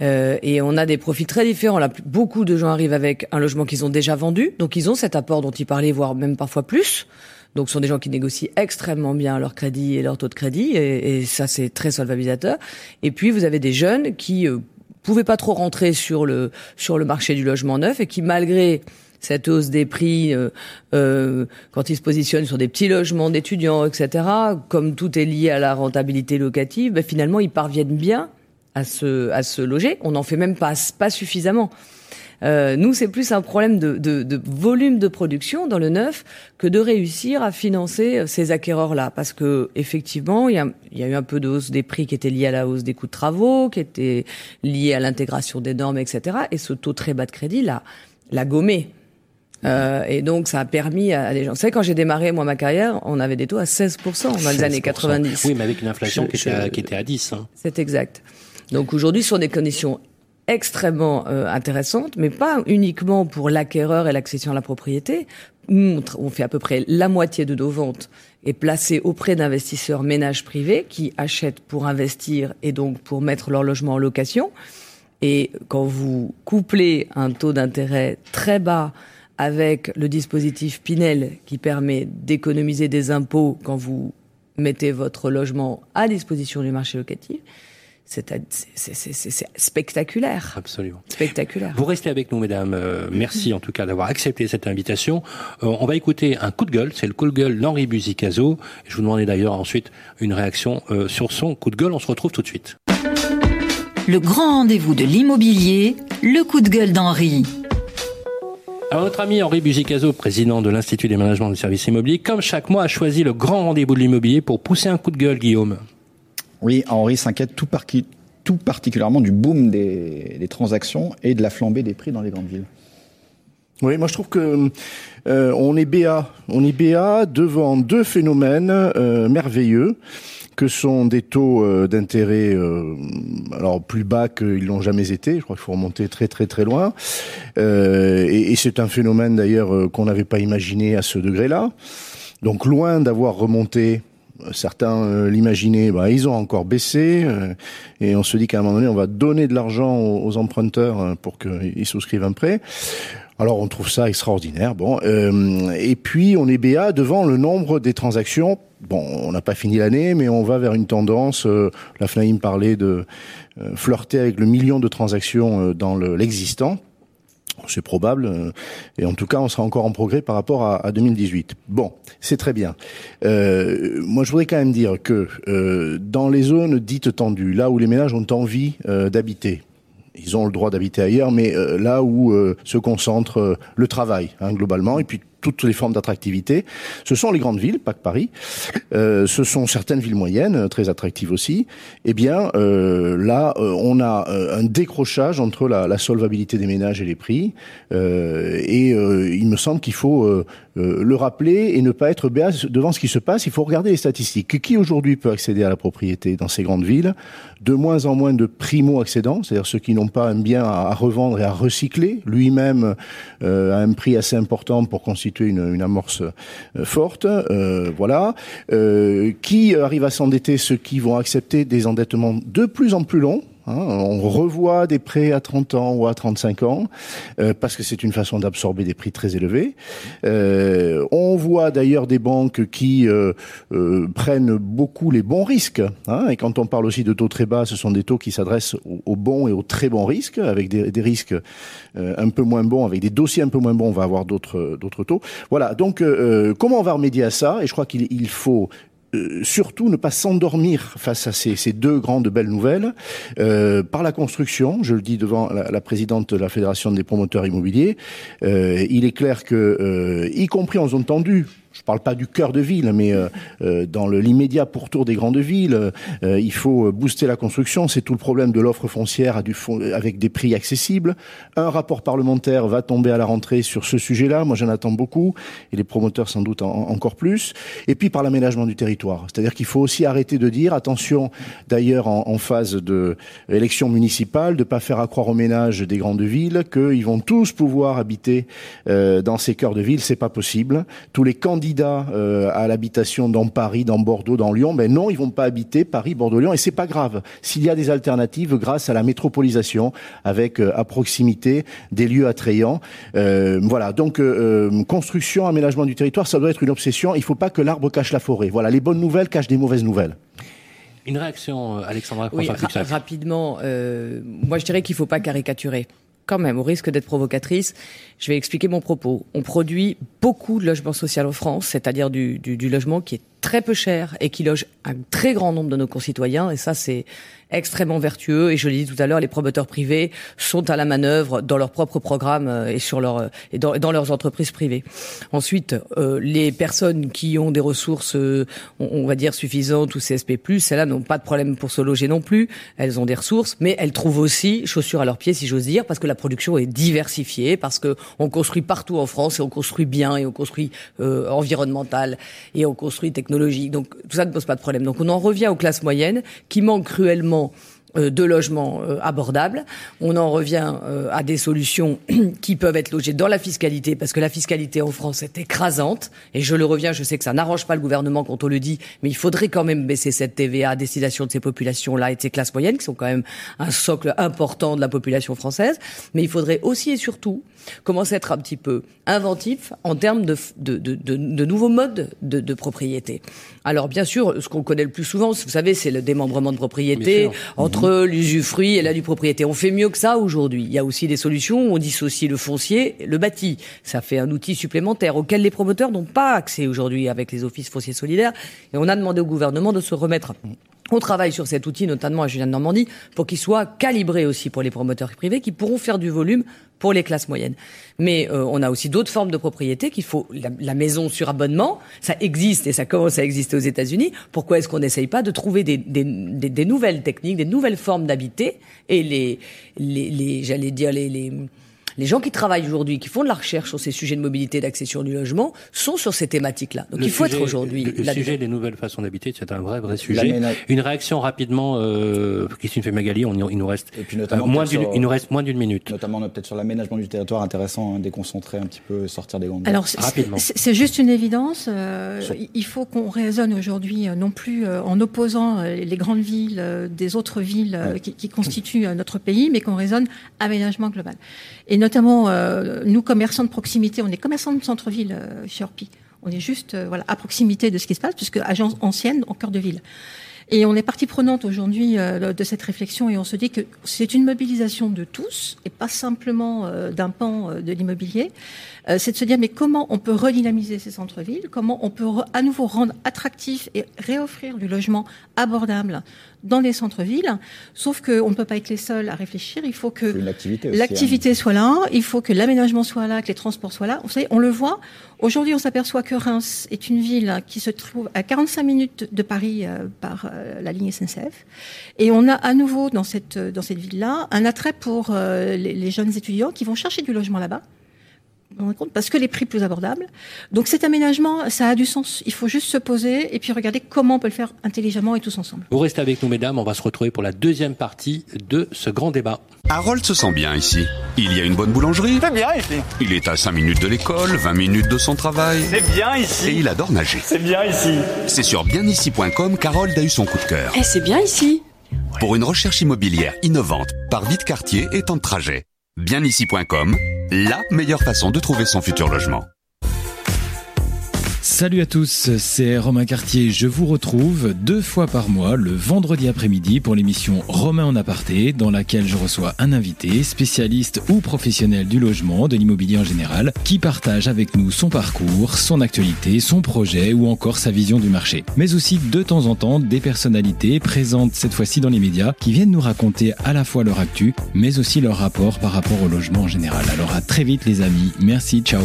et on a des profits très différents. Là, beaucoup de gens arrivent avec un logement qu'ils ont déjà vendu, donc ils ont cet apport dont il parlait, voire même parfois plus. Donc, ce sont des gens qui négocient extrêmement bien leur crédit et leur taux de crédit, et, et ça, c'est très solvabilisateur. Et puis, vous avez des jeunes qui euh, pouvaient pas trop rentrer sur le sur le marché du logement neuf et qui, malgré cette hausse des prix, euh, euh, quand ils se positionnent sur des petits logements d'étudiants, etc., comme tout est lié à la rentabilité locative, ben, finalement, ils parviennent bien à se, à se loger. On n'en fait même pas, pas suffisamment. Euh, nous, c'est plus un problème de, de, de, volume de production dans le neuf que de réussir à financer euh, ces acquéreurs-là. Parce que effectivement, il y a, y a, eu un peu de hausse des prix qui était liée à la hausse des coûts de travaux, qui était liée à l'intégration des normes, etc. Et ce taux très bas de crédit l'a, l'a gommé. Euh, et donc, ça a permis à, des gens. Vous savez, quand j'ai démarré, moi, ma carrière, on avait des taux à 16% dans les années 90. Oui, mais avec une inflation qui, était à, qui, était à, 10. Hein. C'est exact. Donc aujourd'hui, sur des conditions extrêmement euh, intéressante, mais pas uniquement pour l'acquéreur et l'accession à la propriété. On fait à peu près la moitié de nos ventes est placée auprès d'investisseurs ménages privés qui achètent pour investir et donc pour mettre leur logement en location. Et quand vous couplez un taux d'intérêt très bas avec le dispositif Pinel qui permet d'économiser des impôts quand vous mettez votre logement à disposition du marché locatif, c'est spectaculaire. Absolument. Spectaculaire. Vous restez avec nous, mesdames. Euh, merci en tout cas d'avoir accepté cette invitation. Euh, on va écouter un coup de gueule. C'est le coup de gueule d'Henri Buzicazo. Je vous demandais d'ailleurs ensuite une réaction euh, sur son coup de gueule. On se retrouve tout de suite. Le grand rendez-vous de l'immobilier, le coup de gueule d'Henri. Alors notre ami Henri Buzicazo, président de l'Institut des managements du service immobilier, comme chaque mois, a choisi le grand rendez-vous de l'immobilier pour pousser un coup de gueule, Guillaume. Oui, Henri s'inquiète tout, particulièrement du boom des, transactions et de la flambée des prix dans les grandes villes. Oui, moi je trouve que euh, on est BA, on est BA devant deux phénomènes euh, merveilleux que sont des taux euh, d'intérêt alors plus bas qu'ils l'ont jamais été. Je crois qu'il faut remonter très très très loin. et, et c'est un phénomène d'ailleurs qu'on n'avait pas imaginé à ce degré-là. Donc loin d'avoir remonté certains euh, l'imaginaient, bah, ils ont encore baissé, euh, et on se dit qu'à un moment donné, on va donner de l'argent aux, emprunteurs euh, pour qu'ils souscrivent un prêt. Alors on trouve ça extraordinaire. Bon, et puis on est BA devant le nombre des transactions. Bon, on n'a pas fini l'année, mais on va vers une tendance. la FNAIM parlait de flirter avec le million de transactions dans l'existant c'est probable. Euh, et en tout cas, on sera encore en progrès par rapport à, 2018. Bon, c'est très bien. Euh, moi, je voudrais quand même dire que euh, dans les zones dites tendues, là où les ménages ont envie d'habiter, ils ont le droit d'habiter ailleurs, mais là où se concentre le travail, hein, globalement, et puis toutes les formes d'attractivité. Ce sont les grandes villes, pas que Paris. Euh, ce sont certaines villes moyennes, euh, très attractives aussi. Eh bien, euh, là, euh, on a un décrochage entre la, la, solvabilité des ménages et les prix. et il me semble qu'il faut le rappeler et ne pas être béat devant ce qui se passe. Il faut regarder les statistiques. Qui aujourd'hui peut accéder à la propriété dans ces grandes villes? De moins en moins de primo-accédants, c'est-à-dire ceux qui n'ont pas un bien à, revendre et à recycler, lui-même à un prix assez important pour constituer une, amorce euh, forte, euh, voilà, euh, qui arrive à s'endetter, ceux qui vont accepter des endettements de plus en plus longs, Hein, on revoit des prêts à 30 ans ou à 35 ans euh, parce que c'est une façon d'absorber des prix très élevés. Euh, on voit d'ailleurs des banques qui euh, prennent beaucoup les bons risques. Hein, et quand on parle aussi de taux très bas, ce sont des taux qui s'adressent aux, bons et aux très bons risques, avec des, risques un peu moins bons, avec des dossiers un peu moins bons, on va avoir d'autres d'autres taux. Voilà. Donc comment on va remédier à ça? Et je crois qu'il faut euh, surtout ne pas s'endormir face à ces, deux grandes belles nouvelles euh, par la construction. Je le dis devant la, présidente de la fédération des promoteurs immobiliers. Euh, il est clair que, y compris en zone tendue, je ne parle pas du cœur de ville, mais euh, euh, dans l'immédiat pourtour des grandes villes, euh, il faut booster la construction. C'est tout le problème de l'offre foncière à du avec des prix accessibles. Un rapport parlementaire va tomber à la rentrée sur ce sujet-là. Moi, j'en attends beaucoup, et les promoteurs sans doute encore plus. Et puis par l'aménagement du territoire, c'est-à-dire qu'il faut aussi arrêter de dire, attention, d'ailleurs en, en, phase de municipale, de pas faire accroire aux ménages des grandes villes qu'ils vont tous pouvoir habiter dans ces cœurs de ville. C'est pas possible. Tous les candidats candidats euh, à l'habitation dans Paris, dans Bordeaux, dans Lyon, ben non, ils vont pas habiter Paris, Bordeaux, Lyon, et c'est pas grave. S'il y a des alternatives grâce à la métropolisation, avec euh, à proximité des lieux attrayants, euh, voilà. Donc construction, aménagement du territoire, ça doit être une obsession. Il faut pas que l'arbre cache la forêt. Voilà, les bonnes nouvelles cachent des mauvaises nouvelles. Une réaction, Alexandra Oui, rapidement. moi, je dirais qu'il faut pas caricaturer quand même, au risque d'être provocatrice, je vais expliquer mon propos. On produit beaucoup de logements sociaux en France, c'est-à-dire du, du, logement qui est très peu cher et qui loge un très grand nombre de nos concitoyens. Et ça, c'est extrêmement vertueux. Et je l'ai dit tout à l'heure, les promoteurs privés sont à la manœuvre dans leurs propres programmes euh, et sur leur et dans, leurs entreprises privées. Ensuite, euh, les personnes qui ont des ressources, euh, on, va dire suffisantes ou CSP+, celles-là n'ont pas de problème pour se loger non plus. Elles ont des ressources, mais elles trouvent aussi chaussures à leurs pieds, si j'ose dire, parce que la production est diversifiée, parce que on construit partout en France et on construit bien et on construit euh, environnemental et on construit technologique. Donc tout ça ne pose pas de problème. Donc on en revient aux classes moyennes qui manquent cruellement de logements euh, abordables. On en revient euh, à des solutions qui peuvent être logées dans la fiscalité, parce que la fiscalité en France est écrasante. Et je le reviens, je sais que ça n'arrange pas le gouvernement quand on le dit, mais il faudrait quand même baisser cette TVA à destination de ces populations-là et de ces classes moyennes, qui sont quand même un socle important de la population française. Mais il faudrait aussi et surtout commencer à être un petit peu inventif en termes de, de, de, de nouveaux modes de, propriété. Alors bien sûr, ce qu'on connaît le plus souvent, vous savez, c'est le démembrement de propriété entre mhm. l'usufruit et la du propriété. On fait mieux que ça aujourd'hui. Il y a aussi des solutions où on dissocie le foncier, le bâti. Ça fait un outil supplémentaire auquel les promoteurs n'ont pas accès aujourd'hui avec les offices fonciers solidaires. Et on a demandé au gouvernement de se remettre on travaille sur cet outil, notamment à Julien de Normandie, pour qu'il soit calibré aussi pour les promoteurs privés qui pourront faire du volume pour les classes moyennes. Mais euh, on a aussi d'autres formes de propriété qu'il faut la, maison sur abonnement, ça existe et ça commence à exister aux États-Unis. Pourquoi est-ce qu'on n'essaye pas de trouver des, des, des, nouvelles techniques, des nouvelles formes d'habiter et les, les, les j'allais dire les, les les gens qui travaillent aujourd'hui, qui font de la recherche sur ces sujets de mobilité, d'accession du logement, sont sur ces thématiques-là. Donc il faut être aujourd'hui. Le, le sujet des nouvelles façons d'habiter, c'est un vrai, vrai sujet. Une réaction rapidement, euh, Christine Femagali, on, il nous reste Et puis notamment moins d'une, il nous reste moins d'une minute. Notamment peut-être sur l'aménagement du territoire, intéressant, hein, déconcentrer un petit peu, sortir des grandes. Alors rapidement. C'est juste une évidence. Euh, il faut qu'on raisonne aujourd'hui euh, non plus euh, en opposant les grandes villes des autres villes qui, qui, constituent notre pays, mais qu'on raisonne aménagement global. Et notamment, euh, nous, commerçants de proximité, on est commerçants de centre-ville euh, chez. On est juste euh, voilà, à proximité de ce qui se passe, puisque agence ancienne en cœur de ville. Et on est partie prenante aujourd'hui euh, de cette réflexion et on se dit que c'est une mobilisation de tous et pas simplement d'un pan de l'immobilier. C'est de se dire mais comment on peut redynamiser ces centres-villes, comment on peut à nouveau rendre attractif et réoffrir du logement abordable dans les centres-villes? Sauf qu'on ne peut pas être les seuls à réfléchir. Il faut que l'activité hein. soit là, il faut que l'aménagement soit là, que les transports soient là. Vous savez, on le voit. Aujourd'hui, on s'aperçoit que Reims est une ville qui se trouve à 45 minutes de Paris euh, par euh, la ligne SNCF. Et on a à nouveau dans cette, dans cette ville-là un attrait pour euh, les jeunes étudiants qui vont chercher du logement là-bas compte parce que les prix plus abordables. Donc cet aménagement, ça a du sens. Il faut juste se poser et puis regarder comment on peut le faire intelligemment et tous ensemble. Vous restez avec nous, mesdames. On va se retrouver pour la deuxième partie de ce grand débat. Harold se sent bien ici. Il y a une bonne boulangerie. C'est bien ici. Il est à 5 minutes de l'école, 20 minutes de son travail. C'est bien ici. Et il adore nager. C'est bien ici. C'est sur bienici.com qu'Harold a eu son coup de cœur. Eh, c'est bien ici. Pour une recherche immobilière innovante, par vite quartier et temps de trajet. Bienici.com la meilleure façon de trouver son futur logement. Salut à tous, c'est Romain Cartier. Je vous retrouve deux fois par mois le vendredi après-midi pour l'émission Romain en aparté dans laquelle je reçois un invité, spécialiste ou professionnel du logement, de l'immobilier en général, qui partage avec nous son parcours, son actualité, son projet ou encore sa vision du marché. Mais aussi de temps en temps des personnalités présentes cette fois-ci dans les médias qui viennent nous raconter à la fois leur actu mais aussi leur rapport par rapport au logement en général. Alors à très vite les amis. Merci, ciao.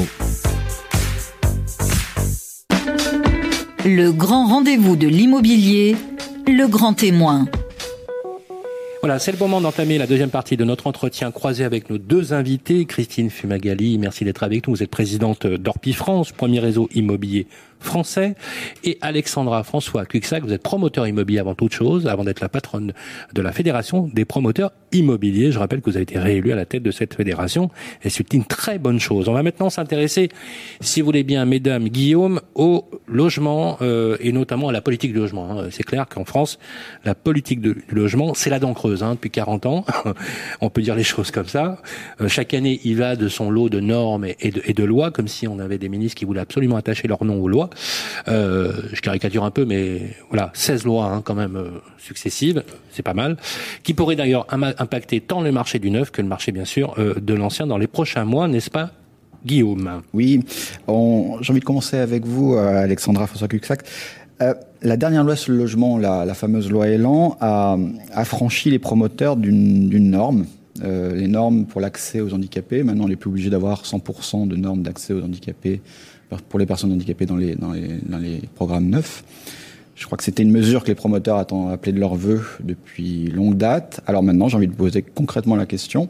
Le grand rendez-vous de l'immobilier, le grand témoin. Voilà, c'est le moment d'entamer la deuxième partie de notre entretien croisé avec nos deux invités. Christine Fumagali, merci d'être avec nous. Vous êtes présidente d'Orpi France, premier réseau immobilier français. Et Alexandra François Cuxac, vous êtes promoteur immobilier avant toute chose, avant d'être la patronne de la Fédération des promoteurs immobiliers. Je rappelle que vous avez été réélu à la tête de cette fédération et c'est une très bonne chose. On va maintenant s'intéresser, si vous voulez bien, mesdames, Guillaume, au logement euh, et notamment à la politique du logement. Hein. C'est clair qu'en France, la politique du logement, c'est la dent creuse hein, depuis 40 ans. on peut dire les choses comme ça. Euh, chaque année, il va de son lot de normes et de, et de lois, comme si on avait des ministres qui voulaient absolument attacher leur nom aux lois. Euh, je caricature un peu, mais voilà, 16 lois hein, quand même euh, successives, c'est pas mal, qui pourraient d'ailleurs impacter tant le marché du neuf que le marché bien sûr euh, de l'ancien dans les prochains mois, n'est-ce pas Guillaume? Oui, j'ai envie de commencer avec vous, Alexandra François-Cuxac. la dernière loi sur le logement, la, fameuse loi Elan, a, a franchi les promoteurs d'une norme. les normes pour l'accès aux handicapés. Maintenant, on n'est plus obligé d'avoir 100% de normes d'accès aux handicapés pour les personnes handicapées dans les, dans les, dans les programmes neufs. Je crois que c'était une mesure que les promoteurs appelaient de leur vœu depuis longue date. Alors maintenant, j'ai envie de poser concrètement la question.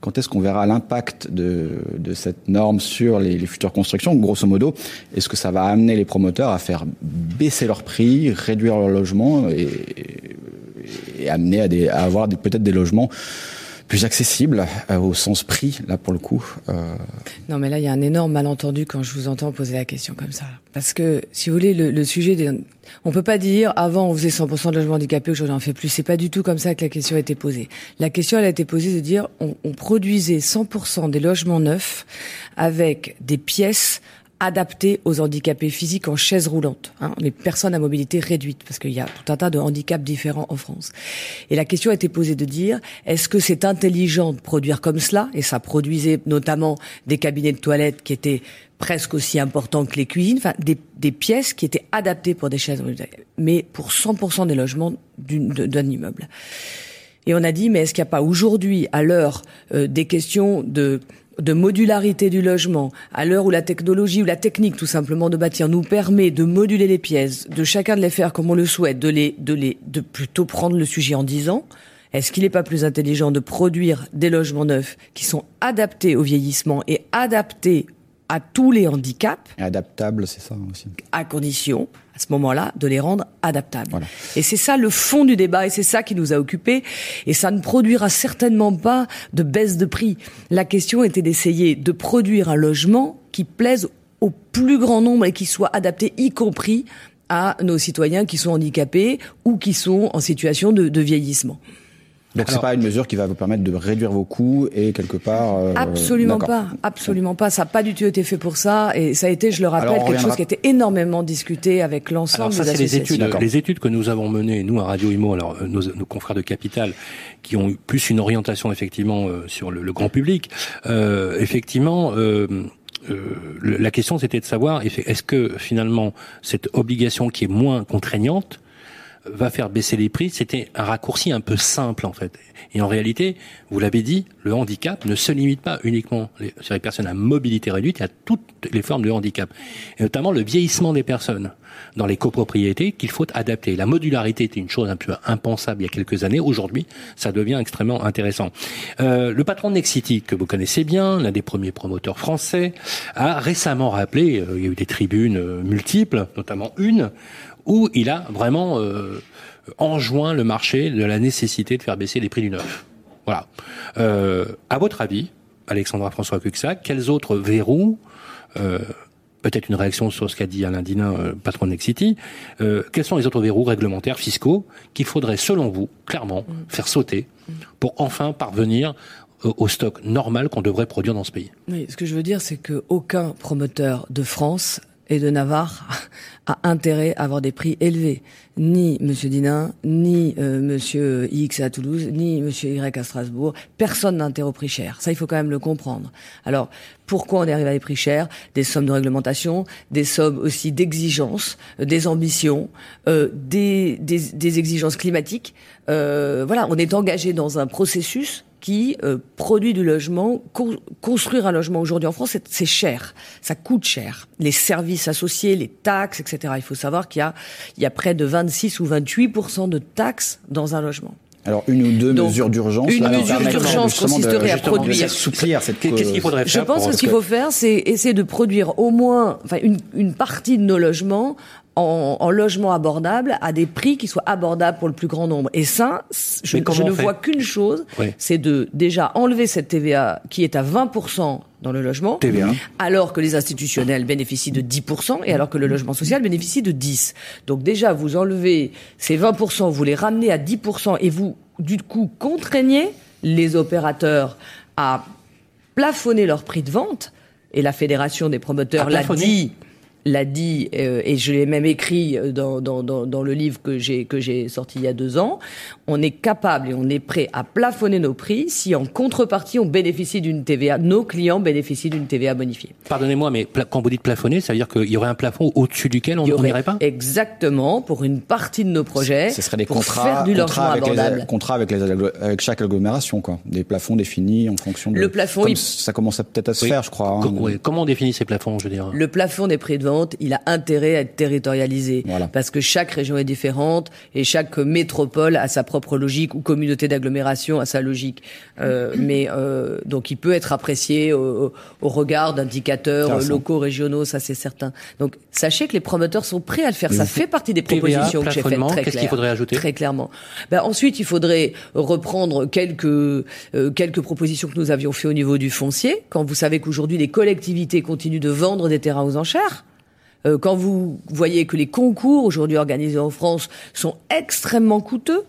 Quand est-ce qu'on verra l'impact de, de, cette norme sur les, futures constructions? Grosso modo, est-ce que ça va amener les promoteurs à faire baisser leurs prix, réduire leur logement et, et amener à, des, à avoir peut-être des logements plus accessible euh, au sens prix, là pour le coup. Euh... Non, mais là il y a un énorme malentendu quand je vous entends poser la question comme ça. Parce que si vous voulez, le, le sujet, des... on peut pas dire avant on faisait 100% de logements handicapés, aujourd'hui on en fait plus. C'est pas du tout comme ça que la question a été posée. La question elle a été posée de dire on, on produisait 100% des logements neufs avec des pièces adapté aux handicapés physiques en chaise roulante, hein, les personnes à mobilité réduite, parce qu'il y a tout un tas de handicaps différents en France. Et la question a été posée de dire, est-ce que c'est intelligent de produire comme cela? Et ça produisait notamment des cabinets de toilettes qui étaient presque aussi importants que les cuisines, enfin des, des pièces qui étaient adaptées pour des chaises, mais pour 100% des logements d'un immeuble. Et on a dit, mais est-ce qu'il n'y a pas aujourd'hui, à l'heure euh, des questions de de modularité du logement, à l'heure où la technologie ou la technique tout simplement de bâtir nous permet de moduler les pièces, de chacun de les faire comme on le souhaite, de les, de les, de plutôt prendre le sujet en disant, est-ce qu'il n'est pas plus intelligent de produire des logements neufs qui sont adaptés au vieillissement et adaptés à tous les handicaps? Adaptables, c'est ça aussi. À condition, à ce moment-là, de les rendre adaptables. Et c'est ça le fond du débat, et c'est ça qui nous a occupés. Et ça ne produira certainement pas de baisse de prix. La question était d'essayer de produire un logement qui plaise au plus grand nombre et qui soit adapté, y compris à nos citoyens qui sont handicapés ou qui sont en situation de, de vieillissement. Donc c'est pas une mesure qui va vous permettre de réduire vos coûts et quelque part. Euh, absolument pas, absolument pas. Ça n'a pas du tout été fait pour ça et ça a été, je le rappelle, quelque chose qui a été énormément discuté avec l'ensemble des ça, associations. Les études, les études que nous avons menées, nous à Radio Imo, alors euh, nos, nos confrères de Capital, qui ont eu plus une orientation effectivement euh, sur le, le, grand public, euh, effectivement. Euh, la question c'était de savoir est-ce que finalement cette obligation qui est moins contraignante va faire baisser les prix, c'était un raccourci un peu simple en fait. Et en réalité, vous l'avez dit, le handicap ne se limite pas uniquement sur les personnes à mobilité réduite, y a toutes les formes de handicap, et notamment le vieillissement des personnes dans les copropriétés qu'il faut adapter. La modularité était une chose un peu impensable il y a quelques années. Aujourd'hui, ça devient extrêmement intéressant. Euh, le patron de Nexity, que vous connaissez bien, l'un des premiers promoteurs français, a récemment rappelé, euh, il y a eu des tribunes euh, multiples, notamment une, où il a vraiment euh, enjoint le marché de la nécessité de faire baisser les prix du neuf. Voilà. Euh, à votre avis, Alexandra François Cuxac, quels autres verrous euh, Peut-être une réaction sur ce qu'a dit Alain Dinin, euh, patron de Nexity. Euh, quels sont les autres verrous réglementaires, fiscaux, qu'il faudrait, selon vous, clairement, mm. faire sauter pour enfin parvenir au stock normal qu'on devrait produire dans ce pays? Oui, ce que je veux dire, c'est qu'aucun promoteur de France et de Navarre a intérêt à avoir des prix élevés. Ni M. Dinin, ni euh, M. X à Toulouse, ni M. Y à Strasbourg. Personne n'a intérêt au prix cher. Ça, il faut quand même le comprendre. Alors, pourquoi on arrive à des prix chers? Des sommes de réglementation, des sommes aussi d'exigences, euh, des ambitions, euh, des, des, des, exigences climatiques. Euh, voilà, on est engagé dans un processus qui euh, produit du logement. construire un logement aujourd'hui en France, c'est cher, ça coûte cher. Les services associés, les taxes, etc. Il faut savoir qu'il y a, y a près de 26 ou 28% de taxes dans un logement. Alors une ou deux mesures d'urgence. Une mesure d'urgence consisterait à produire. Cette. Qu'est-ce qu'il faudrait faire Je pense que ce qu'il faut faire, c'est essayer de produire au moins, enfin une, une partie de nos logements en, en, logement abordable à des prix qui soient abordables pour le plus grand nombre. Et ça, je, je ne vois qu'une chose, c'est de déjà enlever cette TVA qui est à 20% dans le logement, TVA. alors que les institutionnels bénéficient de 10% et alors que le logement social bénéficie de 10%. Donc déjà, vous enlevez ces 20%, vous les ramenez à 10% et vous, du coup, contraignez les opérateurs à plafonner leur prix de vente. Et la Fédération des promoteurs l'a dit l'a dit euh, et je l'ai même écrit dans, dans, dans, dans le livre que j'ai que j'ai sorti il y a deux ans. On est capable et on est prêt à plafonner nos prix si en contrepartie on bénéficie d'une TVA. Nos clients bénéficient d'une TVA bonifiée. Pardonnez-moi, mais quand vous dites plafonner, ça veut dire qu'il y aurait un plafond au-dessus duquel on n'irait pas? Exactement pour une partie de nos projets. Ce serait des pour contrats, faire du contrats avec, abordable. les, contrats avec, les, avec chaque agglomération, quoi. Des plafonds définis en fonction de. Le plafond, Comme il... ça commence peut-être à se Oui. faire, je crois. hein. Oui. Comment on définit ces plafonds, je veux dire? Le plafond des prix de vente, il a intérêt à être territorialisé. Voilà. Parce que chaque région est différente et chaque métropole a sa propre logique ou communauté d'agglomération a sa logique. Euh, mais euh, donc il peut être apprécié au, au regard d'indicateurs locaux, régionaux, ça c'est certain. Donc sachez que les promoteurs sont prêts à le faire. Ça fait partie des TVA, propositions que j'ai faites très qu'est-ce qu'il faudrait ajouter? Très clairement. Ben, ensuite, il faudrait reprendre quelques euh, quelques propositions que nous avions fait au niveau du foncier. Quand vous savez qu'aujourd'hui les collectivités continuent de vendre des terrains aux enchères. Euh, quand vous voyez que les concours aujourd'hui organisés en France sont extrêmement coûteux,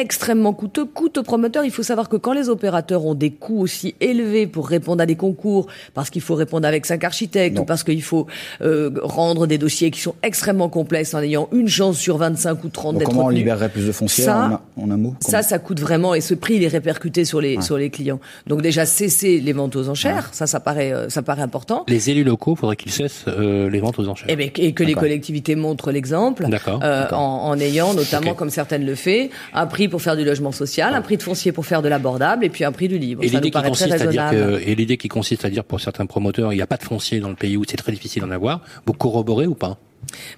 extrêmement coûteux, coûtent aux promoteurs. Il faut savoir que quand les opérateurs ont des coûts aussi élevés pour répondre à des concours, parce qu'il faut répondre avec cinq architectes, Non. ou parce qu'il faut euh, rendre des dossiers qui sont extrêmement complexes en ayant une chance sur 25 ou 30 Donc d'être comment on libérerait plus de foncier Ça, en, un- en un mot Ça, ça coûte vraiment, et ce prix, il est répercuté sur les, Ouais. sur les clients. Donc déjà, cesser les ventes aux enchères, ça, ça paraît, euh, ça paraît important. Les élus locaux, faudrait qu'ils cessent euh, les ventes aux enchères. Eh ben, et que les D'accord. collectivités montrent l'exemple, D'accord. euh, D'accord. en, en ayant notamment, comme certaines le fait, un prix pour faire du logement social, un prix de foncier pour faire de l'abordable, et puis un prix du libre. Et l'idée qui consiste à dire raisonnable. que, et l'idée qui consiste à dire pour certains promoteurs, il n'y a pas de foncier dans le pays où c'est très difficile d'en avoir. Vous corroborez ou pas?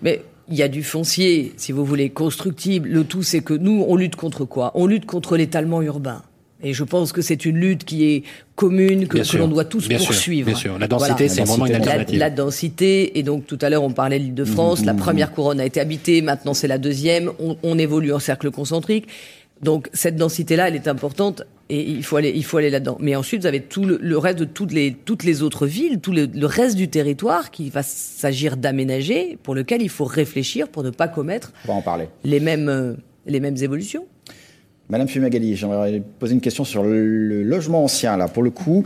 Mais il y a du foncier, si vous voulez, constructible. Le tout, c'est que nous, on lutte contre quoi? On lutte contre l'étalement urbain. Et je pense que c'est une lutte qui est commune, que, que l'on doit tous Bien sûr, poursuivre. bien sûr. La densité, Voilà. c'est vraiment une la, alternative. la densité, et donc tout à l'heure on parlait de l'Île-de-France, la première couronne a été habitée, maintenant c'est la deuxième, on, on évolue en cercle concentrique. Donc cette densité-là, elle est importante et il faut aller, il faut aller là-dedans. Mais ensuite, vous avez tout le, le reste de toutes les, toutes les autres villes, tout le, le reste du territoire qui va s'agir d'aménager, pour lequel il faut réfléchir pour ne pas commettre On va en parler. les mêmes, euh, les mêmes évolutions. Madame Fumagalli, j'aimerais poser une question sur le logement ancien. Là, pour le coup,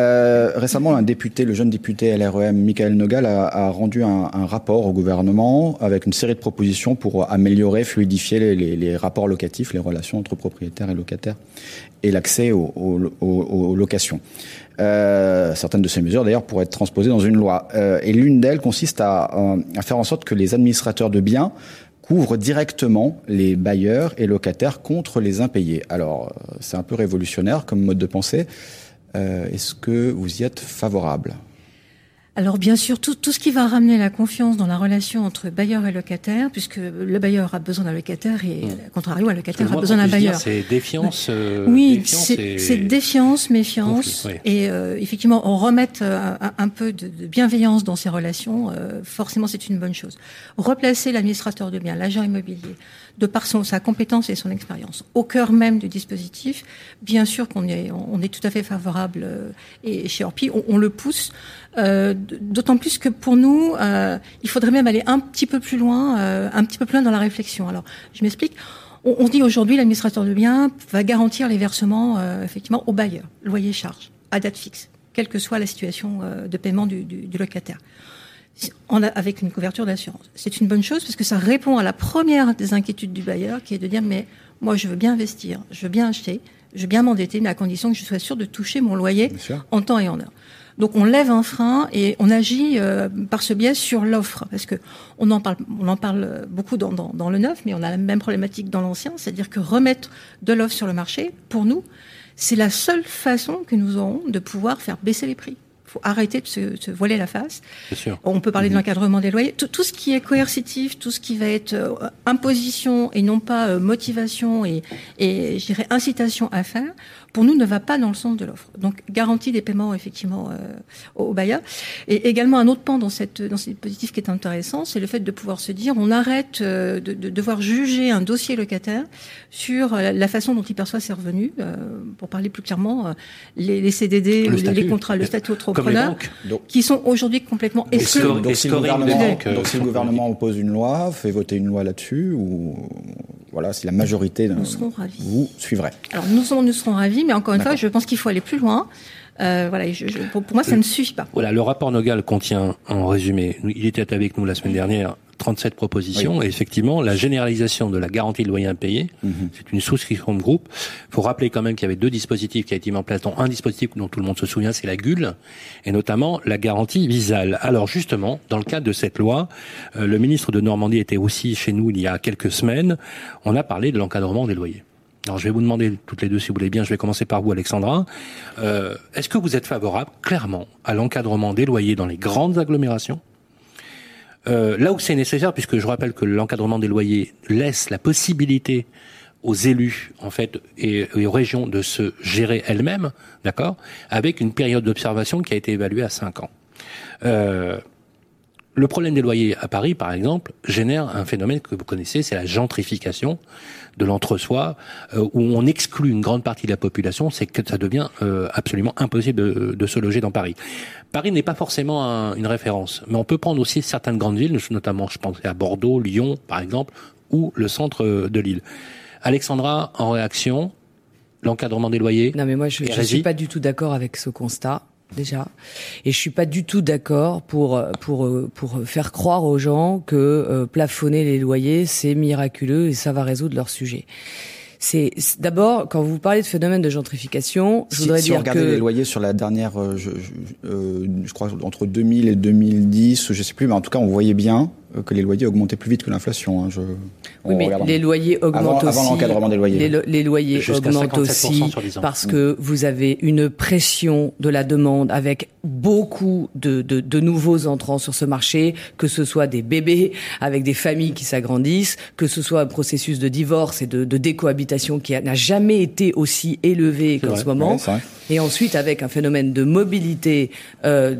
euh, récemment, un député, le jeune député LREM, Michael Nogal, a, rendu un, rapport au gouvernement avec une série de propositions pour améliorer, fluidifier les, rapports locatifs, les relations entre propriétaires et locataires, et l'accès aux, locations. Euh, certaines de ces mesures, d'ailleurs, pourraient être transposées dans une loi. Euh, et l'une d'elles consiste à, euh, à faire en sorte que les administrateurs de biens couvre directement les bailleurs et locataires contre les impayés. Alors, euh, c'est un peu révolutionnaire comme mode de pensée. Euh, Est-ce que vous y êtes favorable? Alors bien sûr, tout, tout, ce qui va ramener la confiance dans la relation entre bailleur et locataire, puisque le bailleur a besoin d'un locataire et, mmh. contrario, un locataire a besoin d'un bailleur. C'est défiance. Euh, oui, c'est défiance, méfiance, oui. et euh, effectivement, on remettre euh, un, un, peu de, de, bienveillance dans ces relations. Euh, forcément, c'est une bonne chose. Replacer l'administrateur de biens, l'agent immobilier, de par son, sa compétence et son expérience, au cœur même du dispositif. Bien sûr qu'on est, on est tout à fait favorable, euh, et chez Orpi, on, on le pousse. Euh, D'autant plus que pour nous, euh, il faudrait même aller un petit peu plus loin, euh, un petit peu plus loin dans la réflexion. Alors, je m'explique. On, on, dit aujourd'hui l'administrateur de biens va garantir les versements euh, effectivement au bailleur, loyer charge, à date fixe, quelle que soit la situation euh, de paiement du, du, du locataire. Avec une couverture d'assurance. C'est une bonne chose parce que ça répond à la première des inquiétudes du bailleur qui est de dire mais moi je veux bien investir, je veux bien acheter, je veux bien m'endetter, mais à condition que je sois sûr de toucher mon loyer en temps et en heure. Donc on lève un frein et on agit euh, par ce biais sur l'offre, parce que on en parle, on en parle beaucoup dans, dans, dans, le neuf, mais on a la même problématique dans l'ancien, c'est-à-dire que remettre de l'offre sur le marché, pour nous, c'est la seule façon que nous aurons de pouvoir faire baisser les prix faut arrêter de se, se, voiler la face. Sûr. On peut parler mmh. de l'encadrement des loyers. Tout, tout, ce qui est coercitif, tout ce qui va être euh, imposition et non pas euh, motivation et, et je dirais incitation à faire, pour nous ne va pas dans le sens de l'offre. Donc garantie des paiements effectivement euh, aux bailleurs. Et également un autre pan dans cette dans ce dispositif qui est intéressant, c'est le fait de pouvoir se dire on arrête euh, de, de, devoir juger un dossier locataire sur la, la façon dont il perçoit ses revenus. Euh, pour parler plus clairement, les, les, CDD, le les, statut. les contrats, le statut entrepreneur, qui sont aujourd'hui complètement exclus. Donc, donc si le gouvernement, donc, si le gouvernement oppose une loi, fait voter une loi là-dessus, ou voilà, si la majorité nous serons ravis. vous suivrez. Alors nous, nous serons ravis, mais encore une fois, je pense qu'il faut aller plus loin. Euh, voilà, je, je, pour, pour, moi, ça ne suffit pas. Voilà, le rapport Nogal contient, en résumé, il était avec nous la semaine dernière, 37 propositions, oui. et effectivement, la généralisation de la garantie de loyer impayé, mm -hmm. c'est une souscription de groupe. Il faut rappeler quand même qu'il y avait deux dispositifs qui a été mis en place, dont un dispositif dont tout le monde se souvient, c'est la GUL, et notamment la garantie visale. Alors justement, dans le cadre de cette loi, euh, le ministre de Normandie était aussi chez nous il y a quelques semaines, on a parlé de l'encadrement des loyers. Alors je vais vous demander toutes les deux, si vous voulez bien, je vais commencer par vous, Alexandra. Euh, Est-ce que vous êtes favorable, clairement, à l'encadrement des loyers dans les grandes agglomérations? Euh, Là où c'est nécessaire, puisque je rappelle que l'encadrement des loyers laisse la possibilité aux élus, en fait, et, aux régions de se gérer elles-mêmes, d'accord, avec une période d'observation qui a été évaluée à 5 ans. Euh, le problème des loyers à Paris, par exemple, génère un phénomène que vous connaissez, c'est la gentrification de l'entre-soi, euh, où on exclut une grande partie de la population, c'est que ça devient euh, absolument impossible de, de, se loger dans Paris. Paris n'est pas forcément un, une référence, mais on peut prendre aussi certaines grandes villes, notamment je pense à Bordeaux, Lyon, par exemple, ou le centre de l'île. Alexandra, en réaction, l'encadrement des loyers. Non, mais moi, je ne suis pas du tout d'accord avec ce constat déjà. Et je suis pas du tout d'accord pour pour pour faire croire aux gens que euh, plafonner les loyers c'est miraculeux et ça va résoudre leur sujet. C'est d'abord quand vous parlez de phénomène de gentrification, je si, voudrais si dire on regardait que les loyers sur la dernière, euh, je, je, euh, je, crois entre 2000 et 2010, je sais plus, mais en tout cas on voyait bien que les loyers augmentaient plus vite que l'inflation. Hein, je... Oui, mais les loyers augmentent avant, aussi. Avant l'encadrement des loyers. Les, les loyers augmentent aussi parce que vous avez une pression de la demande avec beaucoup de, de, de, nouveaux entrants sur ce marché, que ce soit des bébés avec des familles qui s'agrandissent, que ce soit un processus de divorce et de, de décohabitation qui n'a jamais été aussi élevé qu'en ce moment. Ouais, et ensuite avec un phénomène de mobilité, euh,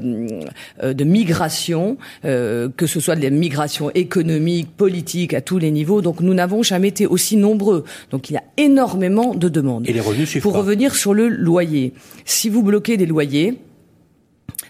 de migration, euh, que ce soit de la migration économique, politique, à tous les niveaux. Donc nous n'avons jamais été aussi nombreux. Donc il y a énormément de demandes. Et les revenus Pour pas. revenir sur le loyer, si vous bloquez des loyers,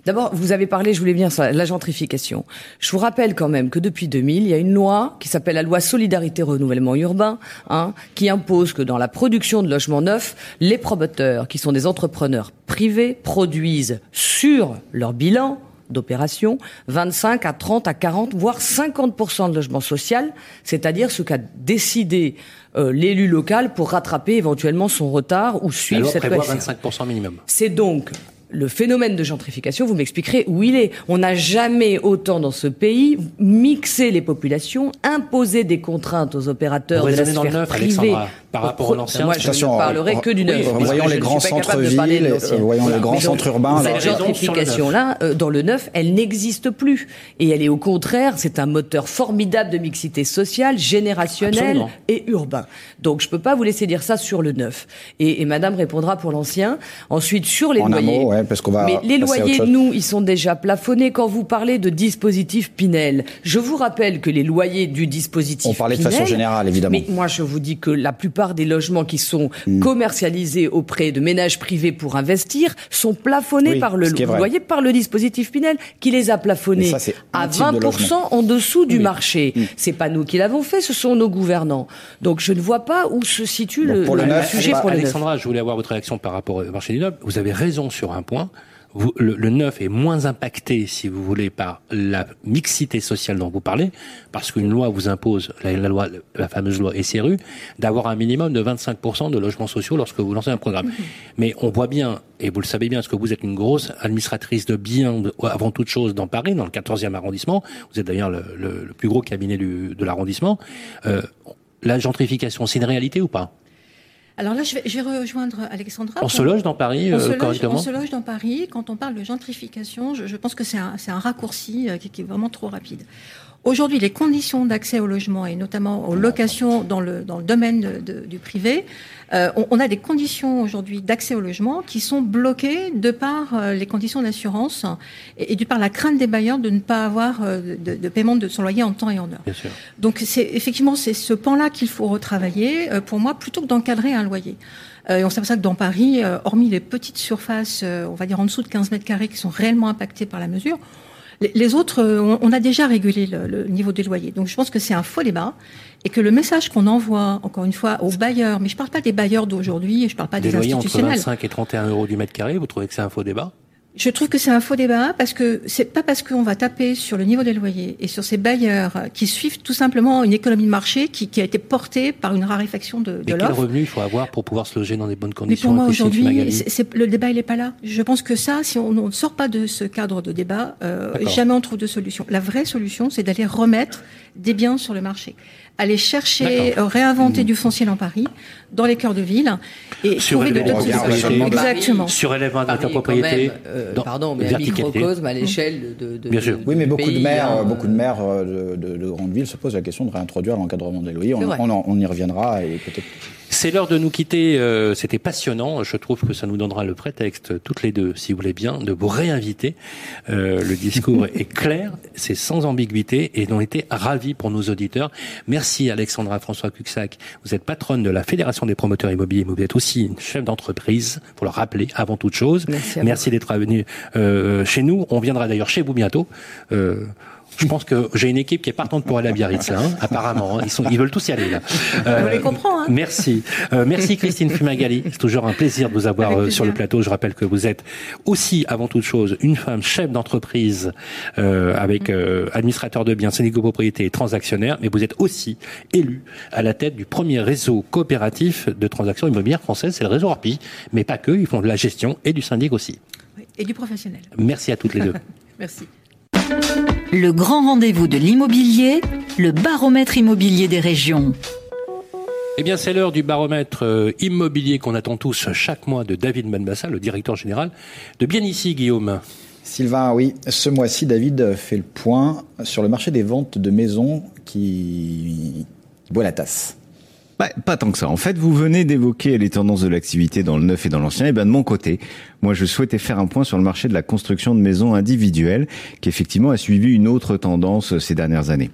D'abord, vous avez parlé, je voulais bien ça, la gentrification. Je vous rappelle quand même que depuis 2000, il y a une loi qui s'appelle la loi Solidarité Renouvellement Urbain, hein, qui impose que dans la production de logements neufs, les promoteurs, qui sont des entrepreneurs privés, produisent sur leur bilan d'opération 25 à 30 à 40 voire 50% de logements social, c'est-à-dire ce qu'a décidé euh, l'élu local pour rattraper éventuellement son retard ou suivre cette loi. 25 minimum. C'est donc le phénomène de gentrification, vous m'expliquerez où il est. On n'a jamais autant dans ce pays mixé les populations, imposé des contraintes aux opérateurs de la sphère neuf, privée. par rapport à l'ancien. Moi, je ne parlerai que du neuf. voyons les grands centres-villes, voyons les grands centres urbains. Cette gentrification-là, euh, dans le neuf, elle n'existe plus. Et elle est au contraire, c'est un moteur formidable de mixité sociale, générationnelle et urbain. Donc, je peux pas vous laisser dire ça sur le neuf. Et, et Madame répondra pour l'ancien. Ensuite, sur les en loyers. Amont, ouais, parce qu'on va Mais les loyers, nous, ils sont déjà plafonnés. Quand vous parlez de dispositif Pinel, je vous rappelle que les loyers du dispositif On parlait de façon Pinel, générale, évidemment. Mais moi, je vous dis que la plupart des logements qui sont Hmm. commercialisés auprès de ménages privés pour investir sont plafonnés Oui, par le loyer, par le dispositif Pinel, qui les a plafonnés ça, à type de 20% logement. en dessous du marché. Hmm. C'est pas nous qui l'avons fait, ce sont nos gouvernants. Donc, je ne vois pas où se situe Donc, le, pour le le neuf, sujet pour. Alexandra, je voulais avoir votre réaction par rapport au marché du neuf. Vous avez raison sur un point. Vous- le, le neuf est moins impacté, si vous voulez, par la mixité sociale dont vous parlez, parce qu'une loi vous impose, la, la loi, la fameuse loi SRU, d'avoir un minimum de 25% de logements sociaux lorsque vous lancez un programme. Mais on voit bien, et vous le savez bien, parce que vous êtes une grosse administratrice de biens, avant toute chose, dans Paris, dans le 14e arrondissement. Vous êtes d'ailleurs le, le- le plus gros cabinet du- de l'arrondissement. Euh, la gentrification, c'est une réalité ou pas? Alors là, je vais, je vais rejoindre Alexandra. On se loge dans Paris on euh, se loge- correctement On se loge dans Paris. Quand on parle de gentrification, je, je pense que c'est un, c'est un raccourci euh, qui, qui est vraiment trop rapide. Aujourd'hui, les conditions d'accès au logement et notamment aux locations dans le, dans le domaine de- de- du privé, euh, on, on a des conditions aujourd'hui d'accès au logement qui sont bloquées de par euh, les conditions d'assurance et, et de par la crainte des bailleurs de ne pas avoir euh, de, de paiement de son loyer en temps et en heure. Bien sûr. Donc c'est effectivement c'est ce pan-là qu'il faut retravailler euh, pour moi plutôt que d'encadrer un loyer. Euh, et on s'aperçoit que dans Paris, hormis les petites surfaces, on va dire en dessous de 15 mètres carrés, qui sont réellement impactées par la mesure, les, autres, euh, on, a déjà régulé le, le niveau des loyers. Donc je pense que c'est un faux débat et que le message qu'on envoie, encore une fois, aux bailleurs, mais je ne parle pas des bailleurs d'aujourd'hui, et je ne parle pas Des des, loyers entre institutionnels. 25 et 31 euros du mètre carré, vous trouvez que c'est un faux débat? Je trouve que c'est un faux débat parce que c'est pas parce qu'on va taper sur le niveau des loyers et sur ces bailleurs qui suivent tout simplement une économie de marché qui, qui a été portée par une raréfaction de, de Mais quel revenu il faut avoir pour pouvoir se loger dans des bonnes Mais conditions pour moi aujourd'hui, le débat il est pas là. Je pense que ça, si on ne sort pas de ce cadre de débat, euh, jamais on trouve de solution. La vraie solution, c'est d'aller remettre des biens sur le marché, aller chercher, euh, réinventer du foncier dans Paris, dans les cœurs de ville, et trouver de raisonnement de- Exactement. Surélèvement de la propriété. même, euh, pardon, mais un microcosme à l'échelle de, de, Bien sûr. de- Oui, mais beaucoup de maires, hein. beaucoup de maires euh, de, de- de grandes villes se posent la question de réintroduire l'encadrement des loyers. On, on on y reviendra et peut-être. C'est l'heure de nous quitter. euh, C'était passionnant. Je trouve que ça nous donnera le prétexte, toutes les deux, si vous voulez bien, de vous réinviter. Euh, le discours est clair, c'est sans ambiguïté et on était ravis pour nos auditeurs. Merci Alexandra François Cuxac. Vous êtes patronne de la Fédération des promoteurs immobiliers, mais vous êtes aussi une chef d'entreprise, pour le rappeler avant toute chose. Merci d'être venu euh, chez nous. On viendra d'ailleurs chez vous bientôt. Euh, je pense que j'ai une équipe qui est partante pour aller à Biarritz, là, hein, apparemment. hein. Ils, sont, ils veulent tous y aller, là. On les comprend, hein. Merci. Euh, merci Christine Fumagali. C'est toujours un plaisir de vous avoir euh, sur le plateau. Je rappelle que vous êtes aussi, avant toute chose, une femme chef d'entreprise euh, avec euh, administrateur de biens, syndic de propriété et transactionnaire, mais vous êtes aussi élu à la tête du premier réseau coopératif de transactions immobilières françaises, c'est le réseau Orpi. Mais pas que, ils font de la gestion et du syndic aussi. Et du professionnel. Merci à toutes les deux. Merci. Le grand rendez-vous de l'immobilier, le baromètre immobilier des régions. Eh bien, c'est l'heure du baromètre euh, immobilier qu'on attend tous chaque mois de David Benbassa, le directeur général de Bien Ici, Guillaume. Sylvain, oui, ce mois-ci, David fait le point sur le marché des ventes de maisons qui boit la tasse. Bah, pas tant que ça. En fait, vous venez d'évoquer les tendances de l'activité dans le neuf et dans l'ancien. Et ben de mon côté, moi, je souhaitais faire un point sur le marché de la construction de maisons individuelles, qui effectivement a suivi une autre tendance ces dernières années.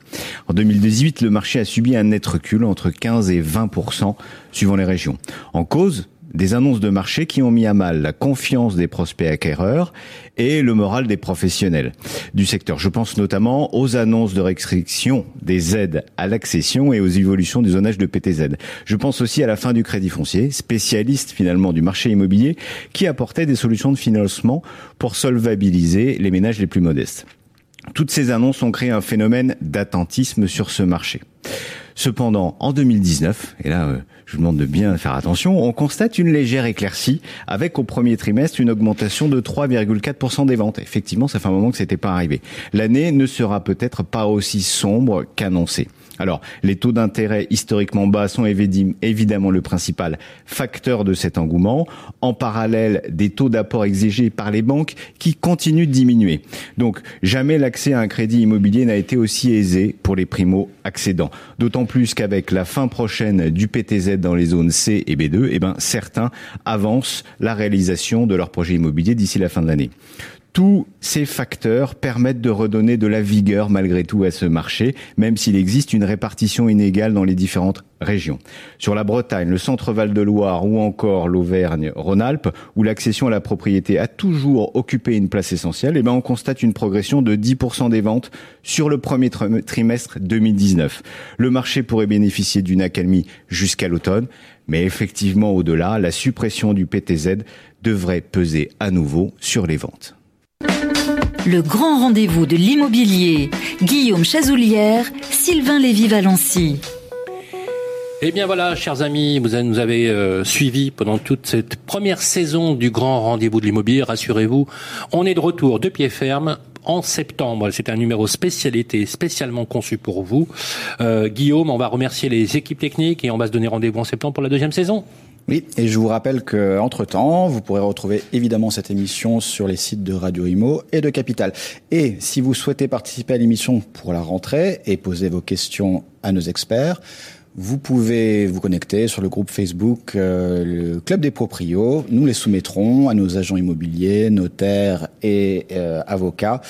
En 2018, le marché a subi un net recul entre 15 et 20% suivant les régions. En cause, des annonces de marché qui ont mis à mal la confiance des prospects acquéreurs et le moral des professionnels du secteur. Je pense notamment aux annonces de restriction des aides à l'accession et aux évolutions du zonage de PTZ. Je pense aussi à la fin du crédit foncier, spécialiste finalement du marché immobilier, qui apportait des solutions de financement pour solvabiliser les ménages les plus modestes. Toutes ces annonces ont créé un phénomène d'attentisme sur ce marché. Cependant, en 2019, et là, euh, je vous demande de bien faire attention, on constate une légère éclaircie avec au premier trimestre une augmentation de 3,4% des ventes. Effectivement, ça fait un moment que c'était pas arrivé. L'année ne sera peut-être pas aussi sombre qu'annoncé. Alors, les taux d'intérêt historiquement bas sont évidemment le principal facteur de cet engouement, en parallèle des taux d'apport exigés par les banques qui continuent de diminuer. Donc, jamais l'accès à un crédit immobilier n'a été aussi aisé pour les primo-accédants. D'autant plus qu'avec la fin prochaine du PTZ dans les zones C et B2, eh ben, certains avancent la réalisation de leur projet immobilier d'ici la fin de l'année. Tous ces facteurs permettent de redonner de la vigueur malgré tout à ce marché, même s'il existe une répartition inégale dans les différentes régions. Sur la Bretagne, le centre Val-de-Loire ou encore l'Auvergne-Rhône-Alpes, où l'accession à la propriété a toujours occupé une place essentielle, eh ben on constate une progression de 10% des ventes sur le premier trimestre 2019. Le marché pourrait bénéficier d'une accalmie jusqu'à l'automne, mais effectivement au-delà, la suppression du PTZ devrait peser à nouveau sur les ventes. Le grand rendez-vous de l'immobilier. Guillaume Chazoulière, Sylvain Lévy-Valency. Eh bien voilà, chers amis, vous nous avez euh, suivis pendant toute cette première saison du grand rendez-vous de l'immobilier. Rassurez-vous, on est de retour de pied ferme en septembre. C'est un numéro spécialité spécialement conçu pour vous. Euh, Guillaume, on va remercier les équipes techniques et on va se donner rendez-vous en septembre pour la deuxième saison. Oui, et je vous rappelle que entre temps, vous pourrez retrouver évidemment cette émission sur les sites de Radio Imo et de Capital. Et si vous souhaitez participer à l'émission pour la rentrée et poser vos questions à nos experts, vous pouvez vous connecter sur le groupe Facebook euh, le Club des Proprios. Nous les soumettrons à nos agents immobiliers, notaires et euh, avocats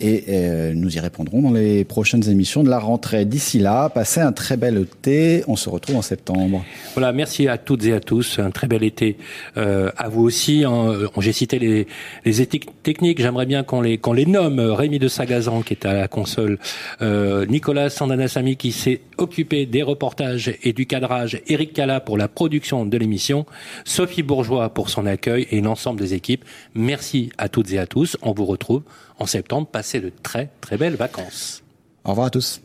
et euh, nous y répondrons dans les prochaines émissions de la rentrée. D'ici là, passez un très bel été. On se retrouve en septembre. Voilà, merci à toutes et à tous. Un très bel été euh, à vous aussi. Euh, j'ai cité les, les éthiques techniques. J'aimerais bien qu'on les, qu'on les nomme. Rémi de Sagazan qui est à la console, euh, Nicolas Sandanassami qui s'est occupé des reportages et du cadrage, Eric Cala pour la production de l'émission, Sophie Bourgeois pour son accueil et l'ensemble des équipes. Merci à toutes et à tous. On vous retrouve en septembre. Passez de très très belles vacances. Au revoir à tous.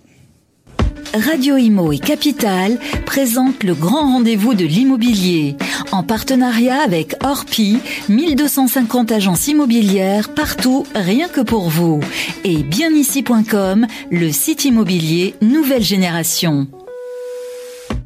Radio Imo et Capital présentent le grand rendez-vous de l'immobilier en partenariat avec Orpi, 1250 agences immobilières partout rien que pour vous et bienici.com, le site immobilier nouvelle génération.